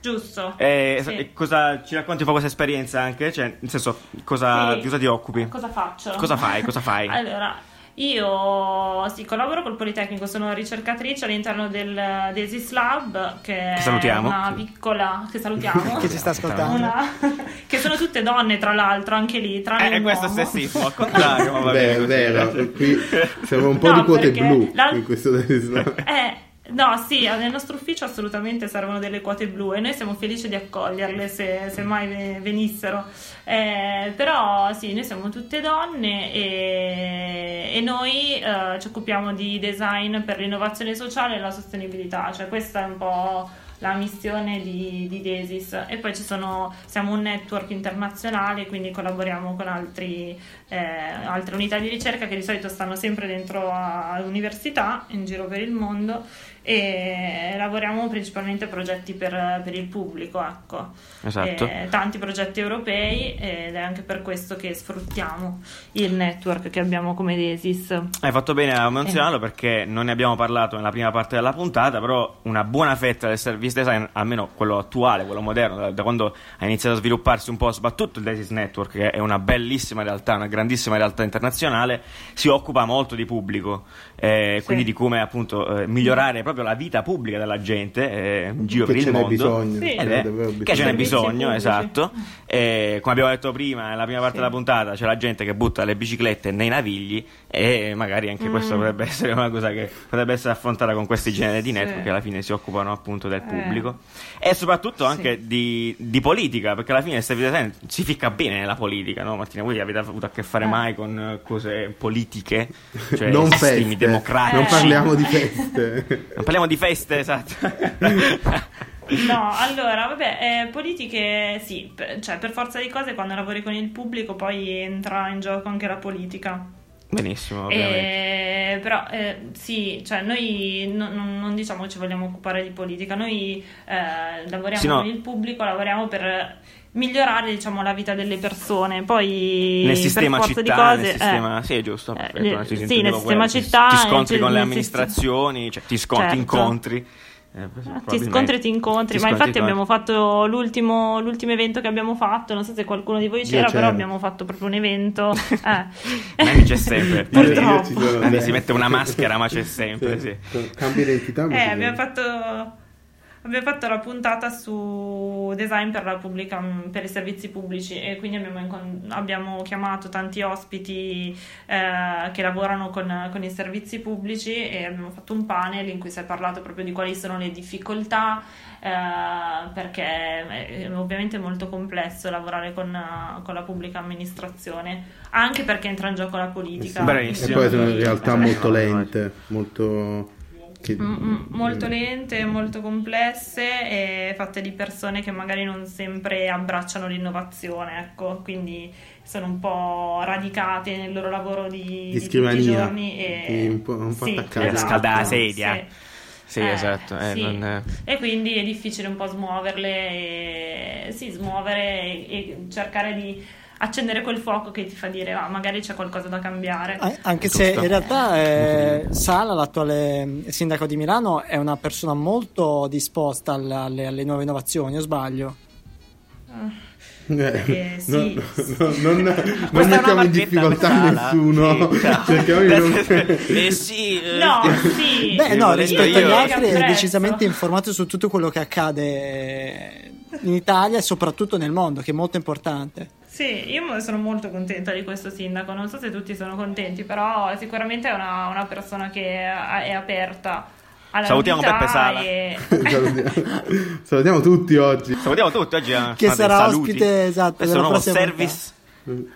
Giusto. E, Sì. e cosa ci racconti un po' questa esperienza anche? Cioè, nel senso, cosa, Sì. di cosa ti occupi? Cosa faccio? Cosa fai? Cosa fai? Allora, io sì, collaboro col Politecnico, sono ricercatrice all'interno del Desis Lab, che, Che salutiamo. è una Sì. piccola che salutiamo. Che ci sta ascoltando. Una- che sono tutte donne, tra l'altro, anche lì, tranne Eh, un questo è uomo. sessismo, al contrario, Beh, vero, qui serve un po' No, di quote blu l'al- in questo Islam. Eh, no, sì, nel nostro ufficio assolutamente servono delle quote blu e noi siamo felici di accoglierle se, se mai ve- venissero. Eh, però sì, noi siamo tutte donne e, e noi eh, ci occupiamo di design per l'innovazione sociale e la sostenibilità, cioè questa è un po' la missione di, di Desis e poi sono, siamo un network internazionale quindi collaboriamo con altri, eh, altre unità di ricerca che di solito stanno sempre dentro all'università in giro per il mondo e lavoriamo principalmente a progetti per, per il pubblico, ecco. Esatto. E tanti progetti europei ed è anche per questo che sfruttiamo il network che abbiamo come Desis. Hai fatto bene a menzionarlo perché non ne abbiamo parlato nella prima parte della puntata, però una buona fetta del service design, almeno quello attuale, quello moderno, da, da quando ha iniziato a svilupparsi un po' soprattutto il Desis Network, che è una bellissima realtà, una grandissima realtà internazionale, si occupa molto di pubblico, eh, Sì. quindi di come appunto eh, migliorare proprio la vita pubblica della gente eh, in giro Che per ce il n'è mondo. bisogno. Sì. ce Ed n'è è- davvero che ce n'è bisogno, pubblici. esatto. E come abbiamo detto prima, nella prima parte Sì. della puntata, c'è la gente che butta le biciclette nei navigli e magari anche questo Mm. potrebbe essere una cosa che potrebbe essere affrontata con questi generi di Sì. network che alla fine si occupano appunto del Eh. pubblico e soprattutto Sì. anche di, di politica, perché alla fine si ficca bene nella politica, no Martina? Voi avete avuto a che fare Eh. mai con eh, cose politiche? Cioè non sistemi feste, democratici? non Eh. parliamo di feste. Non parliamo di feste, esatto. No, allora, vabbè, eh, politiche sì, per, cioè per forza di cose quando lavori con il pubblico poi entra in gioco anche la politica. Benissimo, ovviamente. Eh, però eh, sì, cioè noi no- non- non diciamo che ci vogliamo occupare di politica, noi eh, lavoriamo Sì, no. con il pubblico, lavoriamo per migliorare diciamo, la vita delle persone, poi nel sistema città, di cose, nel eh, sistema, sì, è giusto. eh, le- no, sì, nel sistema quello. città, ti scontri cioè, con le amministrazioni, cioè, ti, scon- ti Certo. incontri. eh, Ah, Ti scontri e ti incontri, Ti ma scontri, infatti ti abbiamo fatto l'ultimo, l'ultimo evento che abbiamo fatto, non so se qualcuno di voi c'era, c'ero. però abbiamo fatto proprio un evento. Eh. Nanni c'è sempre. Io- io Purtroppo. ci Nanni si mette una maschera, ma c'è sempre, sì. Cambio identità. ma Eh, abbiamo fatto, abbiamo fatto la puntata su design per la pubblica, per i servizi pubblici e quindi abbiamo, abbiamo chiamato tanti ospiti eh, che lavorano con, con i servizi pubblici e abbiamo fatto un panel in cui si è parlato proprio di quali sono le difficoltà eh, perché è ovviamente molto complesso lavorare con, con la pubblica amministrazione anche perché entra in gioco la politica. E Bravissimo. poi sono in realtà molto lente, molto... che- molto lente, molto complesse e fatte di persone che magari non sempre abbracciano l'innovazione, ecco, quindi sono un po' radicate nel loro lavoro di, Di tutti i scrivania, giorni e sì, un po'- un po' sì, attaccate. esatto, Scaldare la sedia. sì. Sì, Eh, esatto. eh, sì. non- E quindi è difficile un po' smuoverle e sì, smuovere e, e cercare di accendere quel fuoco che ti fa dire ah, magari c'è qualcosa da cambiare. A- Anche se in realtà eh, Sala, l'attuale sindaco di Milano, è una persona molto disposta alle, alle- alle nuove innovazioni, o sbaglio? Eh, Eh, sì. no, no, non, non Questa è una mettiamo in difficoltà nessuno. Sì. Cerchiamo di non... Eh sì, eh, No, sì. Beh, no, rispetto agli altri è decisamente informato su tutto quello che accade in Italia e soprattutto nel mondo, che è molto importante. Sì, io sono molto contenta di questo sindaco, non so se tutti sono contenti, però sicuramente è una, una persona che è aperta alla Salutiamo Beppe Sala. e- Salutiamo. Salutiamo tutti oggi. Salutiamo tutti oggi. eh, Che sarà saluti. ospite, esatto, Questo è della un nuovo service.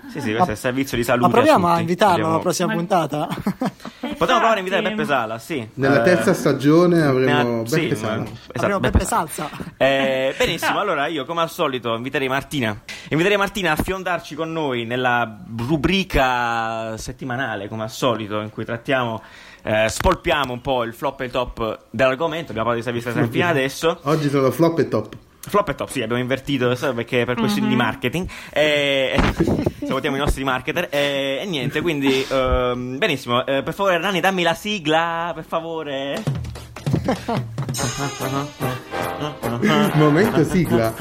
Sì, sì, questo Ma- è il servizio di salute. Ma proviamo a tutti. invitarlo Abbiamo- alla prossima Ma- puntata. Potremmo provare a invitare Beppe Sala, sì. Nella Eh, terza stagione avremo nella- sì, Beppe ma- Sala. esatto, Avremo Beppe Beppe. Salsa. Eh, benissimo, allora io come al solito inviterei Martina. Inviterei Martina a fiondarci con noi nella rubrica settimanale, come al solito, in cui trattiamo, eh, spolpiamo un po' il flop e il top dell'argomento. Abbiamo parlato di servizio fino adesso. Oggi sono flop e top. Flop e top, sì, abbiamo invertito adesso perché per questioni di marketing. Eh, salutiamo i nostri marketer. Eh, e niente, quindi ehm, benissimo. Eh, per favore, Rani, dammi la sigla, per favore. Momento sigla.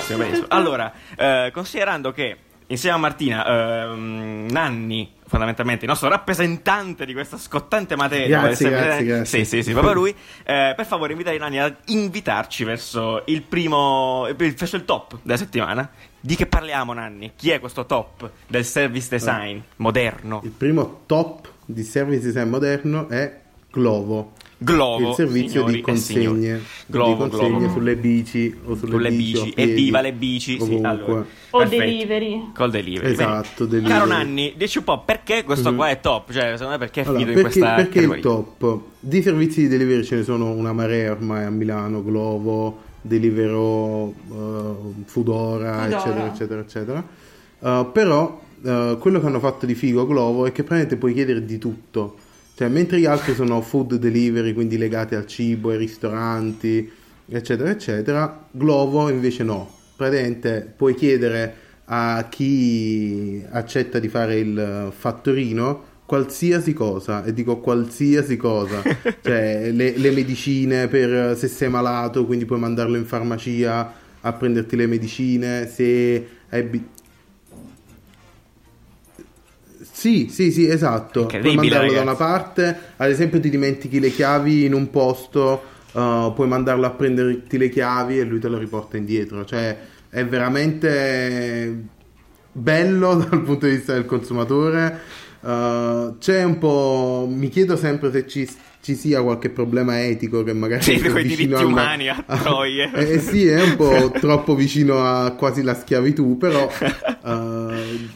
Sì, benissimo. Allora, eh, considerando che insieme a Martina, ehm, Nanni, fondamentalmente il nostro rappresentante di questa scottante materia, Grazie, grazie, essere- grazie. Sì, sì, sì, proprio lui. eh, per favore, invitare Nanni ad invitarci verso il primo, verso il top della settimana. Di che parliamo, Nanni? Chi è questo top del service design moderno? Il primo top di service design moderno è Glovo. Glovo, il servizio di consegne. Glovo, di consegne Glovo. sulle bici o sulle, Sulle bici, bici. piedi, Evviva le bici, sì, ovunque. allora. O Perfetto. delivery. Col delivery. Esatto, delivery. Caro Nanni, dici un po' perché questo Mhm. qua è top? Cioè, secondo me perché è Allora, in perché, questa perché il categoria? top? Di servizi di delivery ce ne sono una marea ormai a Milano, Glovo, Deliveroo, eh, Foodora, Foodora. eccetera, eccetera, eccetera. Eh, però eh, quello che hanno fatto di figo Glovo è che praticamente puoi chiedere di tutto. Cioè, mentre gli altri sono food delivery, quindi legati al cibo, ai ristoranti, eccetera, eccetera, Glovo invece no. Praticamente puoi chiedere a chi accetta di fare il fattorino qualsiasi cosa, e dico qualsiasi cosa, cioè le, le medicine per se sei malato, quindi puoi mandarlo in farmacia a prenderti le medicine, se hai Sì, sì, sì, esatto. Puoi mandarlo da ragazzi. una parte, ad esempio ti dimentichi le chiavi in un posto, uh, puoi mandarlo a prenderti le chiavi e lui te lo riporta indietro. Cioè, è veramente bello dal punto di vista del consumatore. Uh, c'è un po'. Mi chiedo sempre se ci, ci sia qualche problema etico che magari Sì, quei vicino diritti alla- umani a troie. eh, sì, è un po' troppo vicino a quasi la schiavitù, però. uh,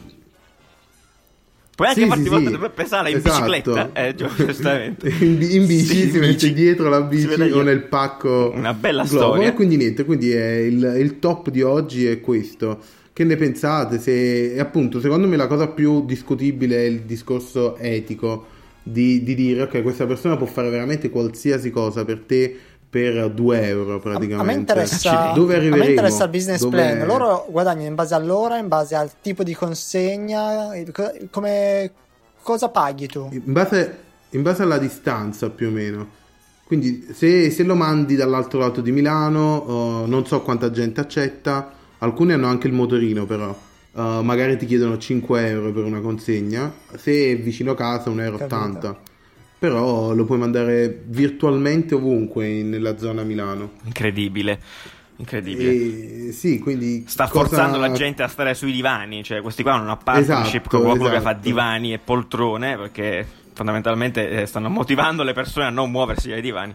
Puoi anche sì, farti sì, portare sì. pesare in Esatto. bicicletta, eh, giu- giustamente. in, in bici Sì, in si mette bici. dietro la bici o nel pacco Una bella globo. storia. e quindi niente quindi è il, il top di oggi è questo che ne pensate se appunto secondo me la cosa più discutibile è il discorso etico di, di dire ok questa persona può fare veramente qualsiasi cosa per te per 2 euro A, praticamente a me interessa, dove a me arriveremo interessa il business Dove- plan. Loro guadagnano in base all'ora, in base al tipo di consegna. Come cosa paghi tu? In base, in base alla distanza più o meno. Quindi se, se lo mandi dall'altro lato di Milano, eh, non so quanta gente accetta, alcuni hanno anche il motorino però, eh, magari ti chiedono 5 euro per una consegna, se è vicino casa 1,80 euro. Però lo puoi mandare virtualmente ovunque in- nella zona Milano. Incredibile. Incredibile. E, sì, quindi Sta cosa- forzando la gente a stare sui divani, cioè questi qua hanno una partnership Esatto, con qualcuno che fa esatto. divani e poltrone perché fondamentalmente eh, stanno motivando le persone a non muoversi dai divani.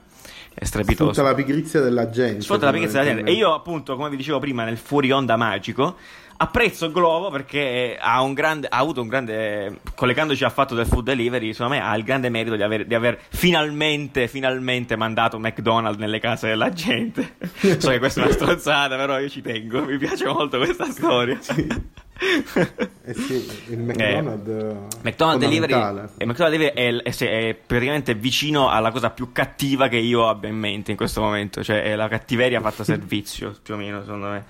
È strepitoso. Sfrutta la pigrizia della gente. Sfrutta la picchezza della gente. E io, appunto, come vi dicevo prima, nel fuori onda magico, apprezzo Glovo perché ha, un grande, ha avuto un grande. Collegandoci al fatto del food delivery, secondo me ha il grande merito di aver, di aver finalmente, finalmente mandato McDonald's nelle case della gente. so che questa è una strozzata, però io ci tengo. Mi piace molto questa storia. Eh sì, il McDonald's, eh, McDonald's Delivery, fondamentale. e McDonald's Delivery è, è- sì, è praticamente vicino alla cosa più cattiva che io abbia in mente in questo momento, cioè è la cattiveria fatta servizio, più o meno, secondo me.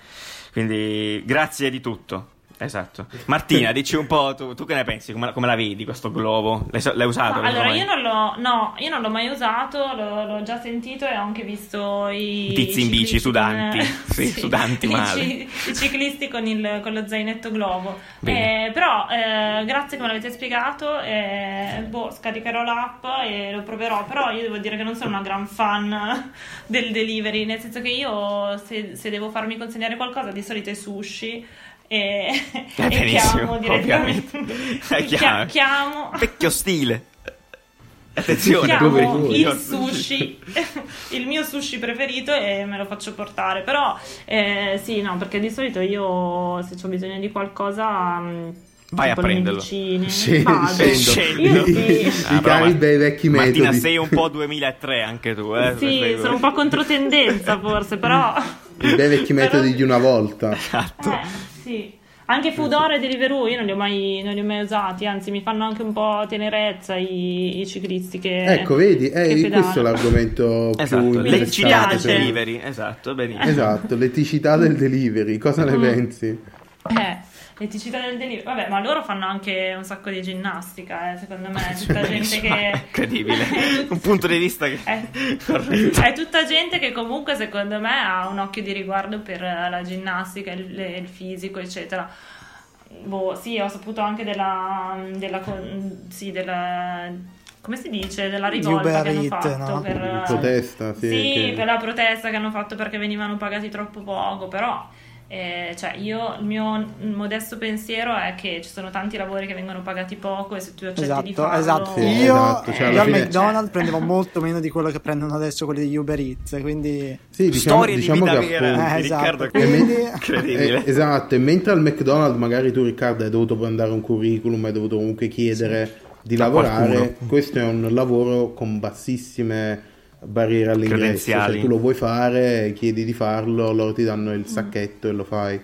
Quindi, grazie di tutto. Esatto. Martina, dici un po', tu, tu che ne pensi? Come, come la vedi questo globo? L'hai, l'hai usato? L'hai allora, io non l'ho, no, io non l'ho mai usato, l'ho, l'ho già sentito e ho anche visto i Tizi in bici sudanti. con- Sì, sudanti i, male. ci- i ciclisti con, il- con lo zainetto globo. Eh, però, eh, grazie che me l'avete spiegato, eh, boh, scaricherò l'app e lo proverò. Però io devo dire che non sono una gran fan del delivery, nel senso che io se, se devo farmi consegnare qualcosa, di solito è sushi. E, Eh, e benissimo, chiamo direttamente Chia- chiaro. chiamo Vecchio stile. Attenzione, chiamo il sushi il mio sushi preferito e me lo faccio portare però eh, sì no perché di solito io se ho bisogno di qualcosa mm, Vai a prenderlo. medicine, Scendo, vado. scendo. I, sì Ah, i però, cari bei vecchi Martina, metodi. sei un po' 2003 anche tu, eh? sì Sei- sono un po' controtendenza forse però I bei vecchi però- metodi di una volta. Esatto. eh, sì anche Foodora e Deliveroo io non li, ho mai, non li ho mai usati, anzi mi fanno anche un po' tenerezza i, i ciclisti che Ecco, vedi, è che pedalano. questo l'argomento Esatto, più l'eticità piace. del delivery, esatto, benissimo. Esatto, l'eticità del delivery, cosa ne Mm. pensi? Eh, l'eticità del delivery. Vabbè, ma loro fanno anche un sacco di ginnastica, eh, secondo me. È tutta gente che. Incredibile. Un punto di vista che... È, è tutta gente che comunque secondo me ha un occhio di riguardo per la ginnastica, il, le- il fisico, eccetera. Boh, sì, ho saputo anche della, della, sì, della come si dice, della Di rivolta Uber che hanno fatto no? per, Protesta, sì, sì, che- per la protesta che hanno fatto perché venivano pagati troppo poco, però Eh, cioè, io il mio modesto pensiero è che ci sono tanti lavori che vengono pagati poco e se tu accetti Esatto, di farlo esatto. Sì, io, esatto, cioè, io al McDonald's prendevo molto meno di quello che prendono adesso quelli degli Uber Eats, quindi Sì, diciamo, Storie diciamo di vita che vera appunto- Eh, di esatto, Riccardo quindi- incredibile. Eh, esatto, e mentre al McDonald's magari tu Riccardo hai dovuto mandare un curriculum, hai dovuto comunque chiedere di A lavorare, qualcuno. questo è un lavoro con bassissime barriere all'ingresso, Credenziali. cioè tu lo vuoi fare, chiedi di farlo, loro ti danno il sacchetto e lo fai,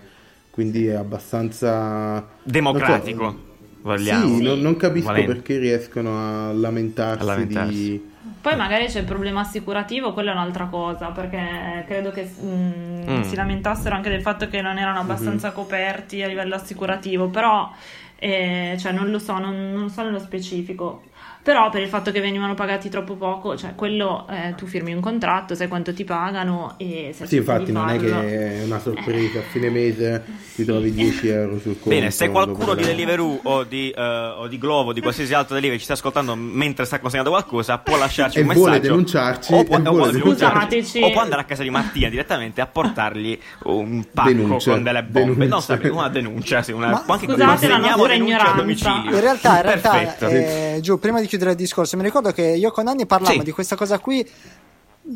quindi è abbastanza... Democratico, non vogliamo. Sì, non, non capisco Volendo. perché riescono a lamentarsi, A lamentarsi. di... Poi magari c'è il problema assicurativo, quella è un'altra cosa, perché credo che mm, Mm. si lamentassero anche del fatto che non erano abbastanza coperti a livello assicurativo, però eh, cioè, non lo so, non, non so nello specifico. Però per il fatto che venivano pagati troppo poco, cioè quello eh, tu firmi un contratto, sai quanto ti pagano e se Sì, infatti non è farlo- che è una sorpresa, a fine mese ti trovi 10 euro sul conto. Bene, se qualcuno di Deliveroo o di, eh, o di Glovo o di qualsiasi altro delivery ci sta ascoltando mentre sta consegnando qualcosa, può lasciarci E un vuole messaggio denunciarci, o può, e vuole denunciarci, denunciarci. o può andare a casa di Martina direttamente a portargli un pacco Denuncia, con delle bombe. denuncia. Non sapete, una denuncia, sì, una, Ma- anche Scusate la nostra ignoranza. domicilio. In realtà, in realtà Perfetto. eh, giù, prima di chiudere il discorso, mi ricordo che io con Anni parlavamo Sì. di questa cosa qui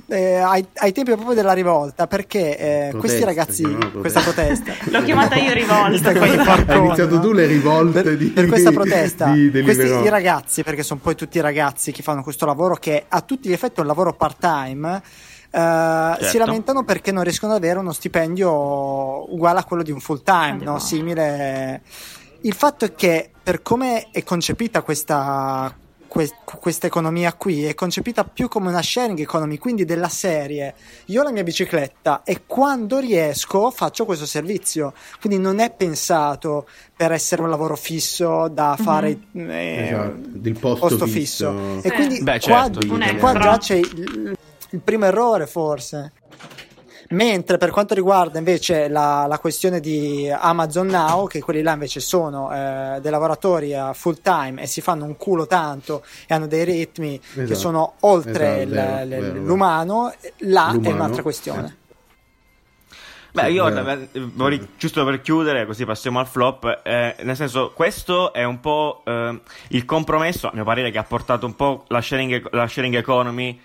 eh, ai, ai tempi proprio della rivolta, perché eh, Protesta, questi ragazzi, si chiamava questa protesta. protesta, L'ho chiamata io rivolta. Hai iniziato tu le rivolte per, di per questa protesta. di questi. I ragazzi, perché sono poi tutti ragazzi che fanno questo lavoro, che a tutti gli effetti è un lavoro part-time. eh, Si Certo. lamentano perché non riescono ad avere uno stipendio uguale a quello di un full time, no? Simile. Il fatto è che per come è concepita questa, que- questa economia qui, è concepita più come una sharing economy, quindi della serie. Io ho la mia bicicletta e quando riesco faccio questo servizio, quindi non è pensato per essere un lavoro fisso da fare eh, Esatto, del posto fisso. E Sì. quindi Beh, qua, certo, qua extra. già c'è il, il primo errore forse. Mentre per quanto riguarda invece la, la questione di Amazon Now, che quelli là invece sono eh, dei lavoratori a full time e si fanno un culo tanto e hanno dei ritmi che Esatto. sono oltre Esatto, vero, il- vero, vero. l'umano, là è L'umano, un'altra questione. Beh, Sì, io eh, vorrei, giusto per chiudere, così passiamo al flop. eh, nel senso, questo è un po' eh, il compromesso, a mio parere, che ha portato un po' la sharing, la sharing economy.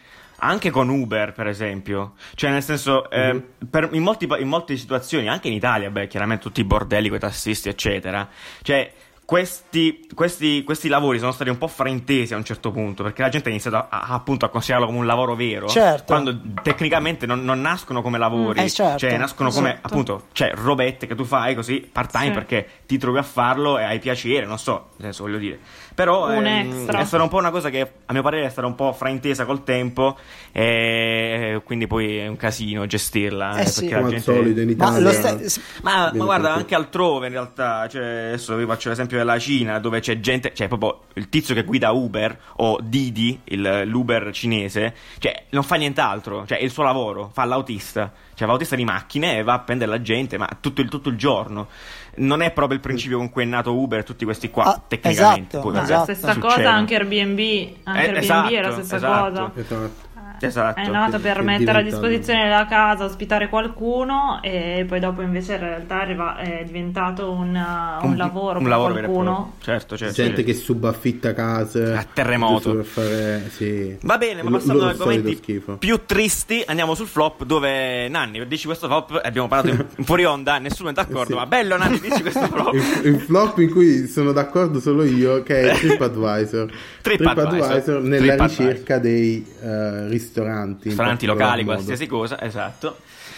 Anche con Uber, per esempio, cioè nel senso, eh, Mhm. per- in, molti in molte situazioni, anche in Italia, beh, chiaramente tutti i bordelli con i tassisti, eccetera, cioè questi, questi, questi lavori sono stati un po' fraintesi a un certo punto, perché la gente ha iniziato a, a- appunto a considerarlo come un lavoro vero, Certo. quando tecnicamente non, non nascono come lavori, Mm, eh, certo. cioè nascono come Esatto. appunto, cioè robette che tu fai così part time Sì. perché ti trovi a farlo e hai piacere, non so, nel senso voglio dire. Però Un ehm, extra. è stata un po' una cosa che a mio parere è stata un po' fraintesa col tempo e quindi poi è un casino gestirla Eh eh, sì. perché Come gente solito in Ma Italia. lo ste- ma, ma guarda, tutto. anche altrove in realtà, cioè, adesso vi faccio l'esempio della Cina, dove c'è gente, cioè proprio il tizio che guida Uber o Didi, il, l'Uber cinese, cioè non fa nient'altro, cioè è il suo lavoro, fa l'autista, cioè fa l'autista di macchine e va a prendere la gente, ma tutto il, tutto il giorno. Non è proprio il principio con cui è nato Uber e tutti questi qua, Ah, tecnicamente. esatto, poi, vabbè, la esatto. stessa cosa anche Airbnb, anche Eh, Airbnb esatto, è la stessa esatto. cosa. Esatto. Esatto. È nata per mettere a disposizione della casa, ospitare qualcuno e poi dopo invece in realtà arriva- è diventato un, uh, un lavoro un per lavoro qualcuno. Certo, certo. Gente sì. che subaffitta case A terremoto. fare sì. Va bene, ma passando ad argomenti più tristi, andiamo sul flop dove Nanni, dici questo flop, abbiamo parlato in, in fuori onda, nessuno è d'accordo, Sì. ma bello Nanni, dici questo flop. il, il flop in cui sono d'accordo solo io che è TripAdvisor TripAdvisor. nella TripAdvisor. ricerca dei eh, ristoranti Ristoranti locali, modo. qualsiasi cosa, esatto.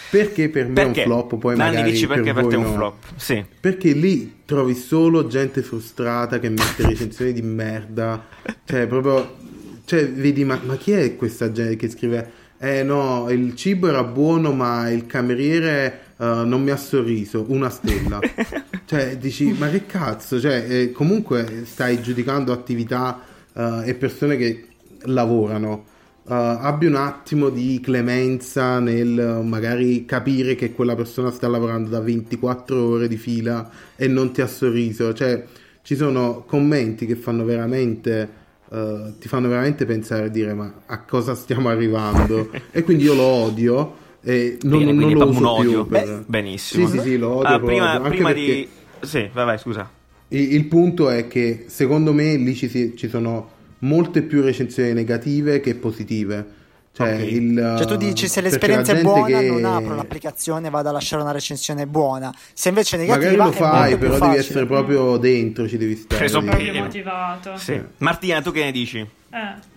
perché per me Perché? è un flop poi Nanni magari dici perché per, voi te è un no. flop. Sì. Perché lì trovi solo gente frustrata che mette recensioni di merda. Cioè, proprio. Cioè, vedi, ma, ma chi è questa gente che scrive? Eh no, il cibo era buono, ma il cameriere eh, non mi ha sorriso. Una stella. cioè, dici, ma che cazzo? Cioè, eh, comunque stai giudicando attività eh, e persone che lavorano. Uh, abbi un attimo di clemenza nel uh, magari capire che quella persona sta lavorando da 24 ore di fila e non ti ha sorriso. Cioè, ci sono commenti che fanno veramente. uh, ti fanno veramente pensare e dire ma a cosa stiamo arrivando? e quindi io lo odio. E non, Bene, non lo uso un odio. più. per- Beh, benissimo. Sì, sì, sì, lo odio. Ah, prima odio, anche prima perché di... Sì, vai, vai, scusa. il, il punto è che secondo me lì ci, si- ci sono molte più recensioni negative che positive. Cioè, Ok. il, Cioè tu dici se l'esperienza è buona che- non apro l'applicazione e vado a lasciare una recensione buona. Se invece è Magari negativa lo è fai, però devi facile. essere proprio dentro, ci devi stare. Preso bene. Proprio motivato. Sì. Martina, tu che ne dici? Eh.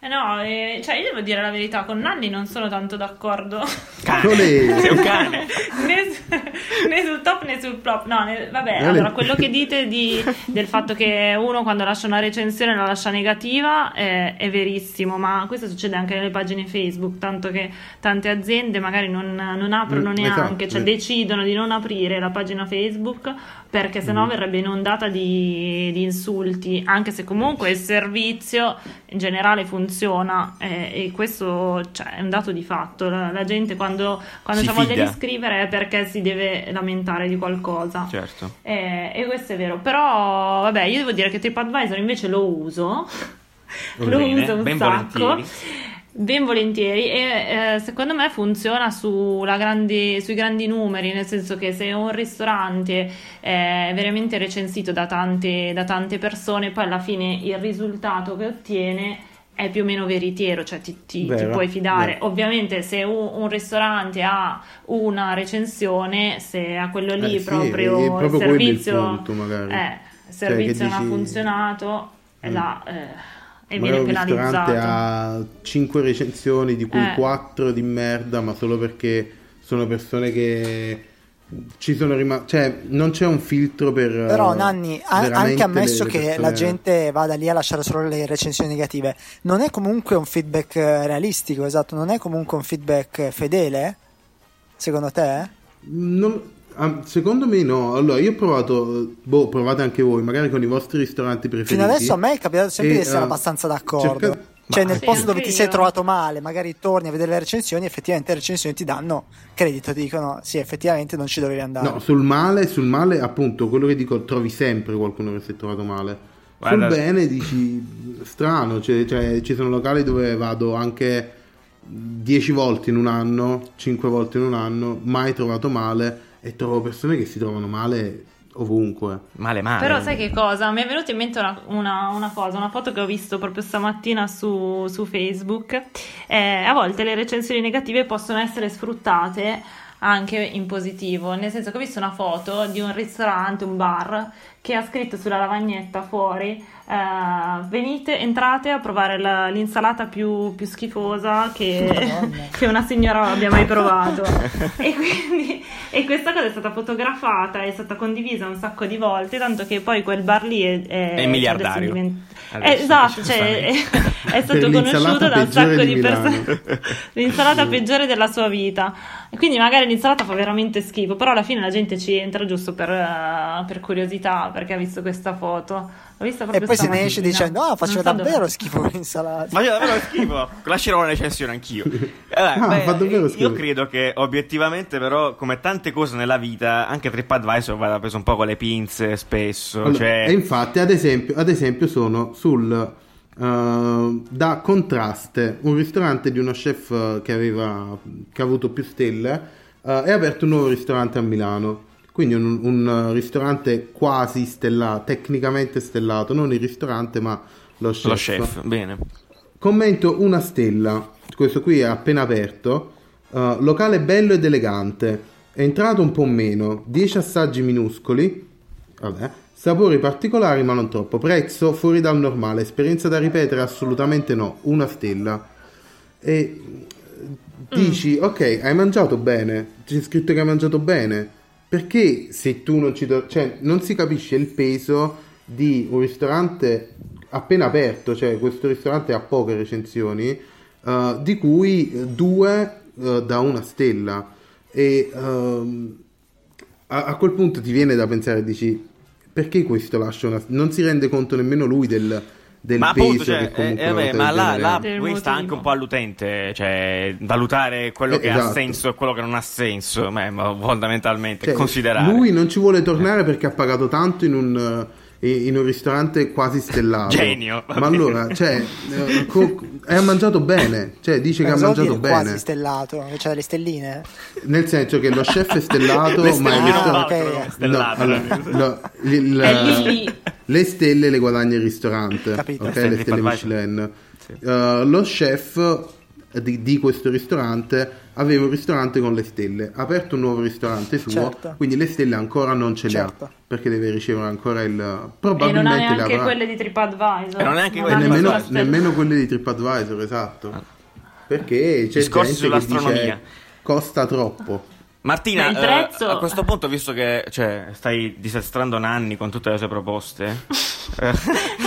Eh no, eh, cioè io devo dire la verità, con Nanni non sono tanto d'accordo. Cane. Sei un cane. né, su- né sul top né sul flop. No, ne- vabbè, Olè. allora quello che dite di- del fatto che uno quando lascia una recensione la lascia negativa eh, è verissimo, ma questo succede anche nelle pagine Facebook, tanto che tante aziende magari non, non aprono Mm, neanche, esatto, cioè decidono di non aprire la pagina Facebook perché sennò Mm. verrebbe inondata di, di insulti, anche se comunque il servizio in generale funziona eh, e questo cioè, è un dato di fatto. La, la gente quando, quando Si ha voglia di scrivere è perché si deve lamentare di qualcosa. Certo. Eh, e questo è vero, però vabbè, io devo dire che TripAdvisor invece lo uso, lo Bene, uso un ben sacco. volentieri. Ben volentieri e eh, secondo me funziona sulla grandi- sui grandi numeri, nel senso che se un ristorante è veramente recensito da tante, da tante persone, poi alla fine il risultato che ottiene è più o meno veritiero, cioè ti, ti- ti Vero, puoi fidare. vero. Ovviamente se un, un ristorante ha una recensione, se a quello lì Eh sì, proprio, il proprio il servizio, punto, magari. eh, il Cioè, servizio che non ha dici- funzionato, e Mm. eh, e viene un ristorante penalizzato. ha 5 recensioni, di cui Eh. 4 di merda, ma solo perché sono persone che ci sono rimaste. Cioè, non c'è un filtro per. Però eh, Nanni, ha- veramente anche ammesso le che persone- la gente vada lì a lasciare solo le recensioni negative, non è comunque un feedback eh, realistico, esatto, non è comunque un feedback fedele? Secondo te? Non- ah, secondo me no. Allora, io ho provato. Boh, provate anche voi, magari con i vostri ristoranti preferiti. Fino adesso a me è capitato sempre E, di essere eh, abbastanza d'accordo. cerca- Cioè, Ma- nel Sì, posto dove ti sei trovato male, magari torni a vedere le recensioni, effettivamente le recensioni ti danno credito, ti dicono sì, effettivamente non ci dovevi andare. No, sul male, sul male, appunto, quello che dico, trovi sempre qualcuno che si è trovato male. Guarda- Sul bene dici strano, cioè, cioè, ci sono locali dove vado anche 10 volte in un anno, 5 volte in un anno, mai trovato male e trovo persone che si trovano male ovunque. Male male. Però sai che cosa? Mi è venuta in mente una, una- una cosa, una foto che ho visto proprio stamattina su, su Facebook. Eh, a volte le recensioni negative possono essere sfruttate anche in positivo, nel senso che ho visto una foto di un ristorante, un bar, che ha scritto sulla lavagnetta fuori eh, venite, entrate a provare la- l'insalata più, più schifosa che, che una signora abbia mai provato. e quindi e questa cosa è stata fotografata, è stata condivisa un sacco di volte, tanto che poi quel bar lì è, è, È miliardario. adesso divent- Adesso, Eh, esatto, cioè, è, è stato conosciuto da un sacco di di, persone. L'insalata peggiore della sua vita. E quindi magari l'insalata fa veramente schifo, però alla fine la gente ci entra giusto per, eh, per curiosità, perché ha visto questa foto. L'ho vista e proprio poi se ne esce dicendo no, faceva Non so davvero dove- schifo l'insalata. Ma io davvero schifo. Lascerò una recensione anch'io. Eh, Ah, beh, fa davvero schifo. io credo che obiettivamente, però, come tante cose nella vita, anche TripAdvisor vada preso un po' con le pinze spesso. Allora, cioè, E infatti, ad esempio, ad esempio sono sul eh, da contraste un ristorante di uno chef eh, che aveva che ha avuto più stelle eh, è aperto un nuovo ristorante a Milano. Quindi un, un, ristorante quasi stellato, tecnicamente stellato, non il ristorante, ma lo chef. lo chef, bene. Commento una stella. Questo qui è appena aperto. Uh, locale bello ed elegante. È entrato un po' meno. 10 assaggi minuscoli. Vabbè. Sapori particolari ma non troppo. Prezzo fuori dal normale. Esperienza da ripetere? Assolutamente no. Una stella. E dici, ok, hai mangiato bene. C'è scritto che hai mangiato bene. Perché se tu non ci... do- cioè, non si capisce il peso di un ristorante appena aperto, cioè questo ristorante ha poche recensioni, eh, di cui due eh, da una stella. E ehm, a, a quel punto ti viene da pensare, dici, perché questo lascia una... Non si rende conto nemmeno lui del, del ma appunto, cioè, eh, cosa ma là, là ha. Poi sta anche un po' all'utente, cioè valutare quello Eh, che ha esatto. senso e quello che non ha senso, ma, ma fondamentalmente Cioè, considerare. Lui non ci vuole tornare perché ha pagato tanto in un, in un ristorante quasi stellato. Genio, Ma bene. allora, cioè, eh, co- ha mangiato bene, cioè dice che ha mangiato dire quasi bene. stellato, che c'ha le stelline. Nel senso che lo chef è stellato, Le ma il ristorante... No, allora, no, il- È lì lì. le stelle le guadagna il ristorante, Capito. ok? Stelle Le stelle. Michelin. Sì. Uh, lo chef di, di questo ristorante aveva un ristorante con le stelle, ha aperto un nuovo ristorante suo, Certo. quindi le stelle ancora non ce le Certo. ha, perché deve ricevere ancora il... E non ha probabilmente neanche avrà. quelle di TripAdvisor. E non neanche Non quelle nemmeno, nemmeno quelle di TripAdvisor, esatto. Perché c'è Discorsi gente che sull'astronomia. dice costa troppo. Martina, eh, prezzo- a questo punto, visto che cioè, stai disastrando Nanni con tutte le sue proposte, eh,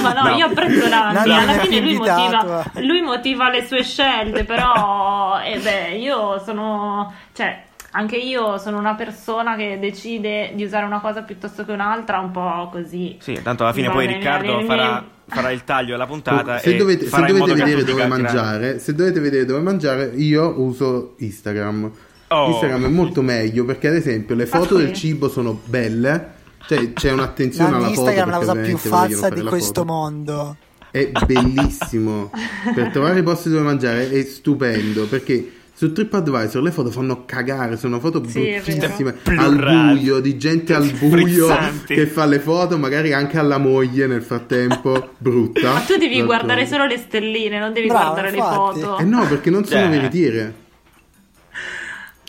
Ma no, io apprezzo Nanni, Nanni alla fine lui motiva, eh. lui motiva le sue scelte, però eh beh, io sono, cioè, anche io sono una persona che decide di usare una cosa piuttosto che un'altra, un po' così. Sì, tanto alla fine poi Riccardo le- farà, farà il taglio della puntata se e dovete, se dovete vedere dove mangiare, se dovete vedere dove mangiare, io uso Instagram. Oh. Instagram è molto meglio perché, ad esempio, le foto sì. del cibo sono belle. Cioè, c'è un'attenzione alla foto. Instagram è la perché cosa più falsa di questo foto. mondo. È bellissimo. per trovare i posti dove mangiare è stupendo perché su TripAdvisor le foto fanno cagare, sono foto Sì, bruttissime al buio, di gente al buio Frizzanti. che fa le foto, magari anche alla moglie nel frattempo, brutta. Ma tu devi guardare solo le stelline, non devi Bravo, guardare infatti. le foto. Eh no, perché non sono Cioè. veritiere.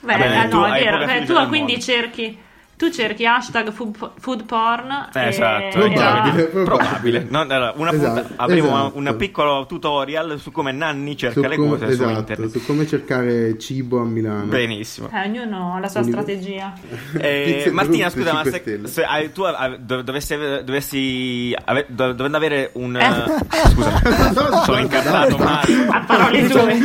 Beh, Vabbè, tu no, hai è vero. Beh, tu quindi cerchi tu cerchi hashtag food, food porn Eh, e- esatto, e Probabile. va- probabile. No, allora, una Esatto, punta- avremo esatto. un piccolo tutorial su come Nanni cerca Su le come, cose su esatto, internet. su come cercare cibo a Milano. Benissimo. Eh, ognuno ha la sua Unico- strategia. Eh, Martina, scusa, ma 5 se, se hai- tu dov- dovessi, dovessi ave- dov- dovendo avere un... Eh. Scusa, sono incazzato male. A parole tue.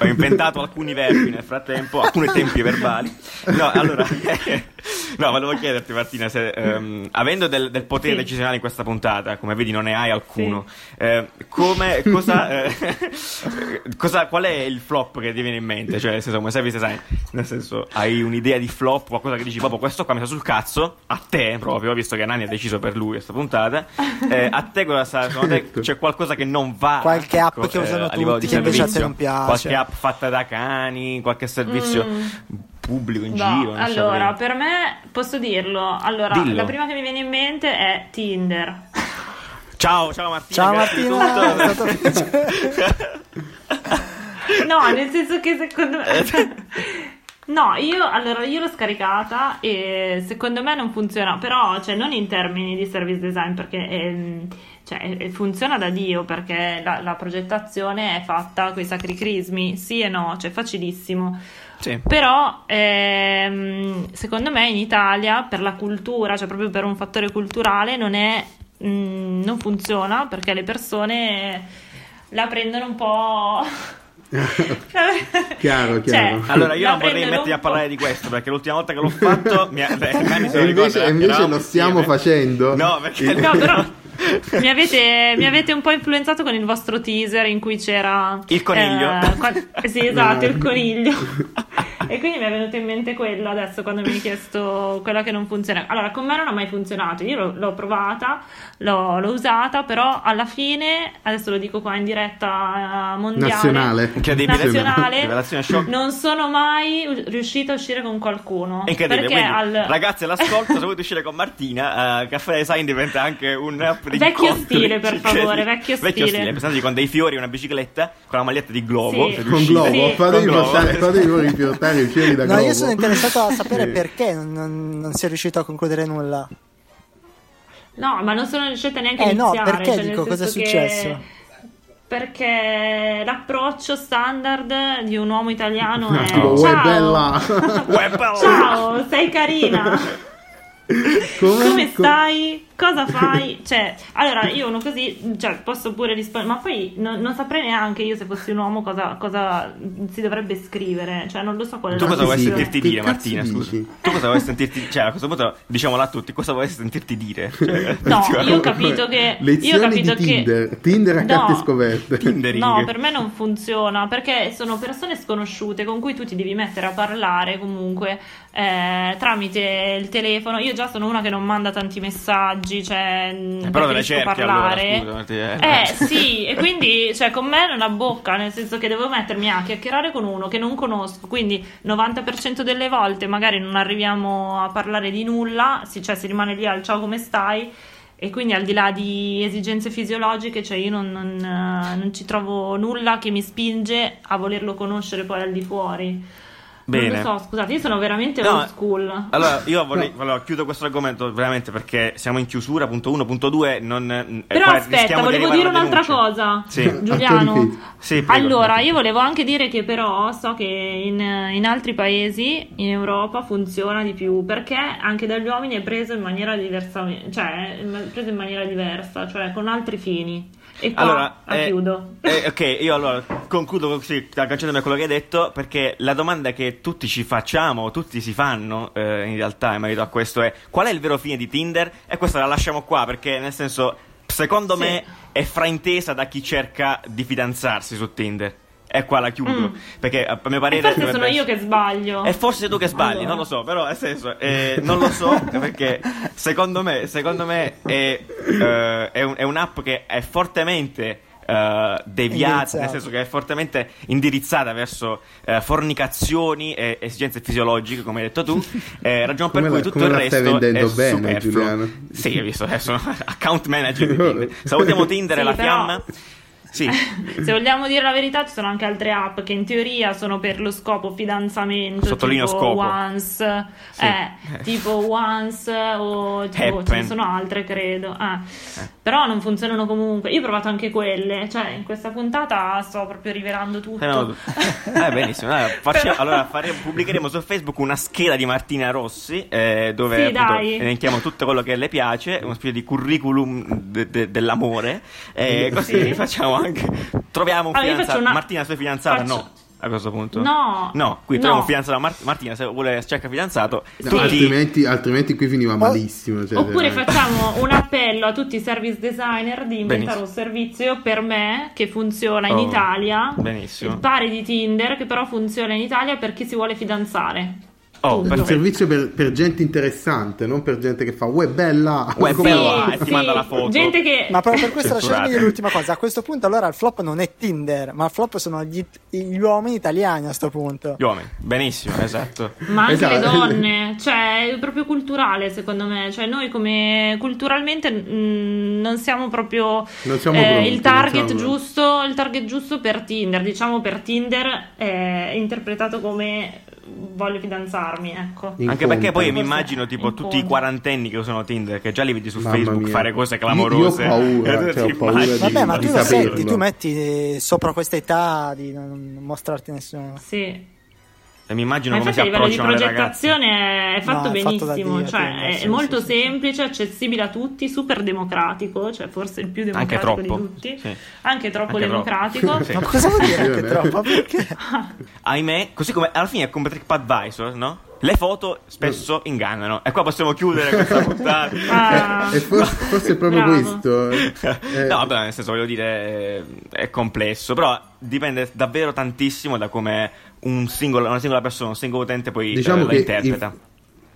Ho inventato alcuni verbi nel frattempo, alcuni tempi verbali. No, allora, no, volevo chiederti, Martina, se ehm, avendo del, del potere Sì. decisionale in questa puntata, come vedi, non ne hai alcuno, eh, come, cosa, eh, cosa, qual è il flop che ti viene in mente? Cioè, nel senso, come service design, nel senso, hai un'idea di flop, qualcosa che dici, proprio questo qua mi sta sul cazzo, a te proprio, visto che Nani ha deciso per lui questa puntata, eh, a te cosa sta? Secondo te Ecco. c'è qualcosa che non va? Qualche app ecco, che usano a livello tutti che invece a te non piace. Qualche app fatta da cani, qualche servizio pubblico in No, giro. non allora, saprei. per me posso dirlo. Allora, Dillo. la prima che mi viene in mente è Tinder. Ciao, ciao Martina. Ciao Martina, tutto. è stato. No, nel senso che secondo me. No, io allora io l'ho scaricata e secondo me non funziona, però cioè non in termini di service design perché ehm, cioè, funziona da Dio perché la, la progettazione è fatta con i sacri crismi, sì e no, cioè facilissimo. Sì. Però ehm, secondo me in Italia per la cultura, cioè proprio per un fattore culturale, non è mm, non funziona perché le persone la prendono un po'. Chiaro, Cioè, chiaro. Allora, io non vorrei mettermi a parlare di questo perché l'ultima volta che l'ho fatto mi ha, beh, Nanni se E invece, ricorda, e invece lo stiamo insieme. facendo. No, perché No, però mi avete, mi avete un po' influenzato con il vostro teaser in cui c'era Il coniglio. eh, sì, esatto, No. il coniglio. E quindi mi è venuto in mente quello adesso quando mi hai chiesto quella che non funziona. Allora, con me non ha mai funzionato. Io l'ho, l'ho provata, l'ho, l'ho usata, però alla fine, adesso lo dico qua in diretta eh, mondiale, Nazionale. Nazionale, non sono mai riuscita a uscire con qualcuno. È incredibile, Perché quindi, al ragazzi all'ascolto, se volete uscire con Martina, eh, Caffè Design diventa anche un di Vecchio incontri. stile, per Cioè, favore, vecchio stile. Pensate con dei fiori e una bicicletta, con la maglietta di globo. Sì. Con. Globo, Sì. fatevi portare, fatevi riportare i fiori da No, Globo. io sono interessato a sapere perché non, non, si è riuscito a concludere nulla. No, ma non sono riuscita neanche a Eh, no, iniziare. perché, cioè, dico, cosa è che- successo? Perché l'approccio standard di un uomo italiano è Tipo, Ciao, bella! Ciao, sei carina. Come, Come stai? Cosa fai? Cioè, allora io uno così, cioè, posso pure rispondere, ma poi non, non saprei neanche io se fossi un uomo cosa, cosa si dovrebbe scrivere, cioè non lo so qual è Tu la cosa vuoi sentirti che dire, Martina? Scusa. Tu cosa vuoi sentirti Cioè, a questo punto diciamolo a tutti, cosa vuoi sentirti dire? Cioè, No, io ho capito che... Io ho capito di che... Tinder. Tinder a No. carte scoperte. Tindering. No, per me non funziona perché sono persone sconosciute con cui tu ti devi mettere a parlare comunque eh, tramite il telefono. Io già sono una che non manda tanti messaggi, messaggi, cioè Eh, però te le preferisco cerchi allora, parlare. scusa, Marti, eh. Eh sì, e quindi cioè, con me non ha bocca, nel senso che devo mettermi a chiacchierare con uno che non conosco, quindi 90% delle volte magari non arriviamo a parlare di nulla, si, cioè si rimane lì al ciao come stai. E quindi al di là di esigenze fisiologiche, cioè io non, non, eh, non ci trovo nulla che mi spinge a volerlo conoscere poi al di fuori. Bene. Non lo so, scusate, io sono veramente No, old school. Allora, io vorrei, allora, chiudo questo argomento veramente perché siamo in chiusura, punto 1, punto 2, non, eh, Però qua aspetta, di volevo arrivare dire un'altra denuncia. cosa. Sì. Giuliano. Sì, prego. Allora, io volevo anche dire che però so che in, in altri paesi, in Europa, funziona di più perché anche dagli uomini è preso in maniera diversa, cioè è preso in maniera diversa, cioè con altri fini. E qua Allora, ah, eh, chiudo. eh, ok, io allora concludo così, agganciandomi a quello che hai detto, perché la domanda che tutti ci facciamo, tutti si fanno eh, in realtà in merito a questo è qual è il vero fine di Tinder? E questa la lasciamo qua perché nel senso, secondo Sì. me è fraintesa da chi cerca di fidanzarsi su Tinder. E qua la chiudo, Mm. perché a mio E parere... forse sono io che sbaglio. e forse tu che sbagli, Allora. non lo so, però nel senso, eh, non lo so perché secondo me, secondo me è, eh, è, un- è un'app che è fortemente eh, deviata, nel senso che è fortemente indirizzata verso eh, fornicazioni e esigenze fisiologiche, come hai detto tu, eh, ragione per cui la- tutto il resto stai vendendo è bene, superfluo. Giuliano? Sì, hai visto, adesso account manager di Tinder. Salutiamo Tinder e Sì, la però- fiamma. Sì. Se vogliamo dire la verità, ci sono anche altre app che in teoria sono per lo scopo fidanzamento, Sottolineo tipo scopo. Once, Sì. eh, tipo Once o tipo, ce ne sono altre, credo. eh. Però non funzionano comunque. Io ho provato anche quelle, cioè in questa puntata sto proprio rivelando tutto. Eh, no, eh, benissimo. Allora, facciamo- allora faremo- pubblicheremo su Facebook una scheda di Martina Rossi eh, dove Sì, appunto, elenchiamo tutto quello che le piace, una specie di curriculum de- de- dell'amore. E così Sì. facciamo anche. Troviamo un Ah, io fidanzato. una- Martina, sei fidanzata? faccio- No. A questo punto? No. No, qui No. troviamo un fidanzato. Mar- Martina, se vuole cerca fidanzato, No, tutti. altrimenti, altrimenti qui finiva malissimo. cioè, Oppure veramente. facciamo un appello a tutti i service designer di inventare Benissimo. un servizio per me che funziona in Oh, Italia, benissimo. il pari di Tinder, che però funziona in Italia per chi si vuole fidanzare. Oh, un perfetto. servizio per, per gente interessante, non per gente che fa uè bella. Uè, come bella. va?" e ti manda la foto. Gente che Ma proprio per questo lasciatemi dire l'ultima cosa. A questo punto, allora, il flop non è Tinder, ma il flop sono gli, gli uomini italiani a questo punto. Gli uomini, benissimo, esatto. Ma anche Esatto. le donne, cioè è proprio culturale secondo me, cioè noi come culturalmente mh, non siamo proprio Non siamo eh, pronti, il target siamo- giusto, il target giusto per Tinder, diciamo per Tinder è interpretato come voglio fidanzarmi, ecco. In Anche perché poi mi immagino tipo In tutti i conto. quarantenni che usano Tinder, che già li vedi su Mamma Facebook mia. fare cose Io- clamorose. io ho paura, E cioè, ho paura di- Vabbè, ma di tu lo saperlo. senti, tu metti sopra questa età di non mostrarti nessuno. Sì. Mi immagino Ma come si infatti a livello di approcciano le ragazze. progettazione è fatto No, è fatto benissimo, Dio, cioè Tinder, è, sì, molto sì, sì. semplice, accessibile a tutti, super democratico, cioè forse il più Anche democratico troppo. di tutti, Sì. anche troppo Anche troppo. democratico. Sì. Ma cosa vuol dire anche troppo? Perché? Ahimè, così come alla fine è come TripAdvisor, no? Le foto spesso ingannano. E qua possiamo chiudere questa puntata. Ah. Eh, e forse, forse è proprio Bravo. questo. eh. no, vabbè, nel senso, voglio dire, eh, è complesso, però dipende davvero tantissimo da come un singolo- una singola persona, un singolo utente poi eh, Diciamo la che interpreta. il-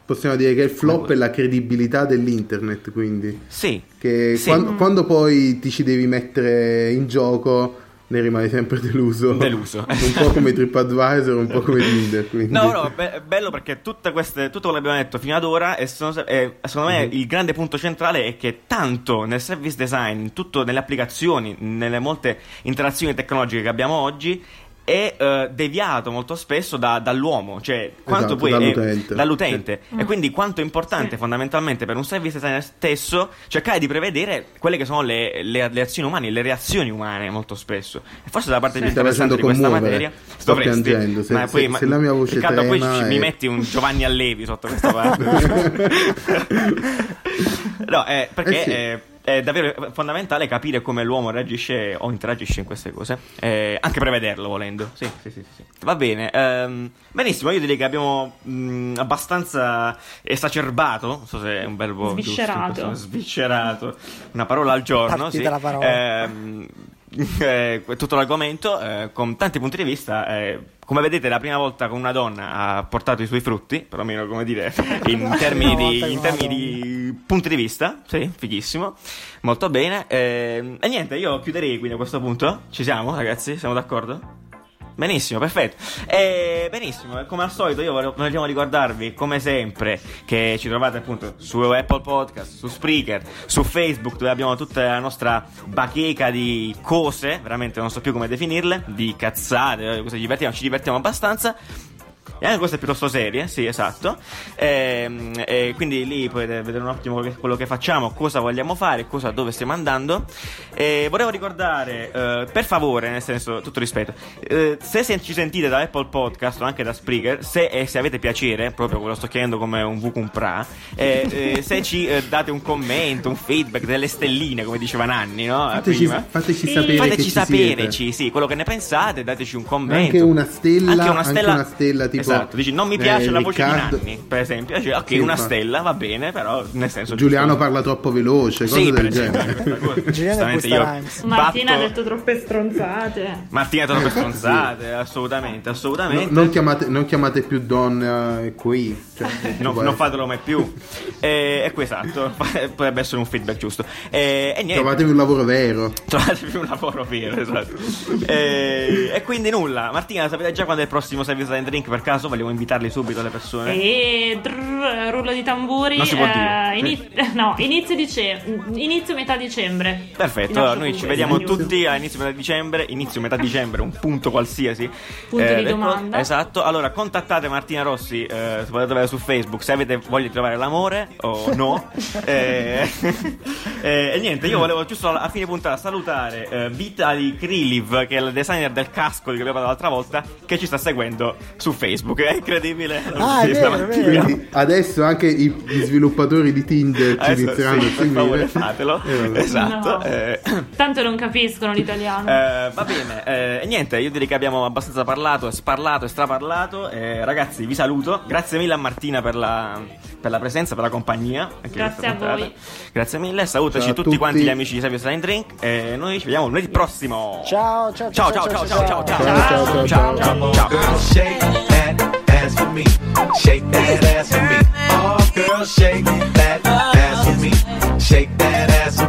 possiamo dire che il flop è la credibilità dell'internet, quindi Sì. che Sì. quando, quando poi ti ci devi mettere in gioco ne rimani sempre deluso. Deluso. un po' come TripAdvisor, un po' come Tinder. Quindi. No, no, be- è bello perché tutte queste, tutto quello che abbiamo detto fino ad ora, e sono e secondo me il grande punto centrale è che tanto nel service design, in tutto nelle applicazioni, nelle molte interazioni tecnologiche che abbiamo oggi, è eh, deviato molto spesso da- dall'uomo, cioè quanto Esatto, poi è- dall'utente. dall'utente. e quindi quanto è importante Sì. fondamentalmente per un service designer stesso cercare di prevedere quelle che sono le, le- le azioni umane, le reazioni umane molto spesso. E forse la parte più Mi stai interessante di questa materia Sto dovresti, piangendo. Se- ma se- poi, ma- se la mia voce Riccardo, poi è- mi metti un Giovanni Allevi sotto questa parte. no, eh, perché Eh sì. È, davvero fondamentale capire come l'uomo reagisce o interagisce in queste cose. Eh, anche prevederlo volendo. Sì, sì, sì. sì. Va bene. ehm, benissimo, io direi che abbiamo mh, abbastanza esacerbato. Non so se è un verbo giusto Sviscerato. questo- Sviscerato. Una parola al giorno. Partita sì. la parola. Ehm, eh, tutto l'argomento eh, con tanti punti di vista. eh, come vedete, la prima volta con una donna ha portato i suoi frutti, perlomeno come dire, in termini, di, in termini di punti di vista, sì, fighissimo, molto bene. Eh, e niente, io chiuderei quindi a questo punto. Ci siamo, ragazzi? Siamo d'accordo? Benissimo, perfetto. E benissimo, come al solito io vogliamo ricordarvi, come sempre, che ci trovate appunto su Apple Podcast, su Spreaker, su Facebook, dove abbiamo tutta la nostra bacheca di cose, veramente non so più come definirle, di cazzate, cose divertiamo, ci divertiamo abbastanza. E anche queste piuttosto serie, sì, esatto. E, e quindi lì potete vedere un attimo quello che, quello che facciamo, cosa vogliamo fare, cosa, dove stiamo andando. E volevo ricordare, eh, per favore, nel senso, tutto rispetto, eh, se ci sentite da Apple Podcast o anche da Spreaker, se, e se avete piacere, proprio ve lo sto chiedendo come un vucumpra, eh, eh, se ci eh, date un commento, un feedback, delle stelline, come diceva Nanni, no? Fateci, Prima. fateci sapere Fateci ci sapere, sì, quello che ne pensate, dateci un commento. Anche una stella, Anche una anche stella, una stella tipo, Esatto, dici non mi piace eh, la voce Riccardo- di Nanni, per esempio. Dici, ok, Sì, una infatti. stella va bene, però nel senso Giuliano giusto- parla troppo veloce, cose Sì, del genere. Giuliano io. Martina batto- ha detto troppe stronzate. Martina ha detto troppe stronzate, assolutamente, No, assolutamente. non, chiamate, non chiamate più donna eh, qui. Cioè, No, non essere. fatelo mai più. Eh, Ecco, esatto. Potrebbe essere un feedback giusto. Eh, e niente. Trovatevi un lavoro vero. Trovatevi un lavoro vero, esatto. e, e quindi nulla. Martina, sapete già quando è il prossimo Service and Drink? Per caso vogliamo invitarli subito le persone. E drrr, rullo di tamburi. Non si può eh, dire. ini- no, inizio, dice- inizio metà dicembre. Perfetto, allora noi ci vediamo di tutti a inizio metà dicembre, inizio metà dicembre, un punto qualsiasi. Eh, Punto di le co- domanda. esatto, allora contattate Martina Rossi, eh, potete trovare su Facebook se avete voglia di trovare l'amore o no. Eh, eh, e niente, io volevo giusto a fine puntata salutare eh, Vitali Kriliv, che è il designer del casco di cui abbiamo parlato l'altra volta, che ci sta seguendo su Facebook. È incredibile. Ah, è vero, vero. Quindi adesso anche i, gli sviluppatori di Tinder ci Adesso inizieranno sì, a per favore seguire. fatelo. Eh, esatto. No. eh. Tanto non capiscono l'italiano. Eh, va bene, eh, e niente, io direi che abbiamo abbastanza parlato, sparlato e straparlato. Eh, ragazzi, vi saluto. Grazie mille a Martina per la, per la presenza, per la compagnia. Grazie a puntata. voi. Grazie mille, salutaci Ciao tutti, tutti. quanti gli amici di Savio Sign Drink. E noi ci vediamo lunedì prossimo. Ciao, ciao, ciao, ciao, ciao, ciao, ciao, ciao, Ciao, ciao, ciao, ciao. ciao. Girl, shake that ass for me. Shake that ass for me. Oh, girl, shake that ass for me. Shake that ass for me.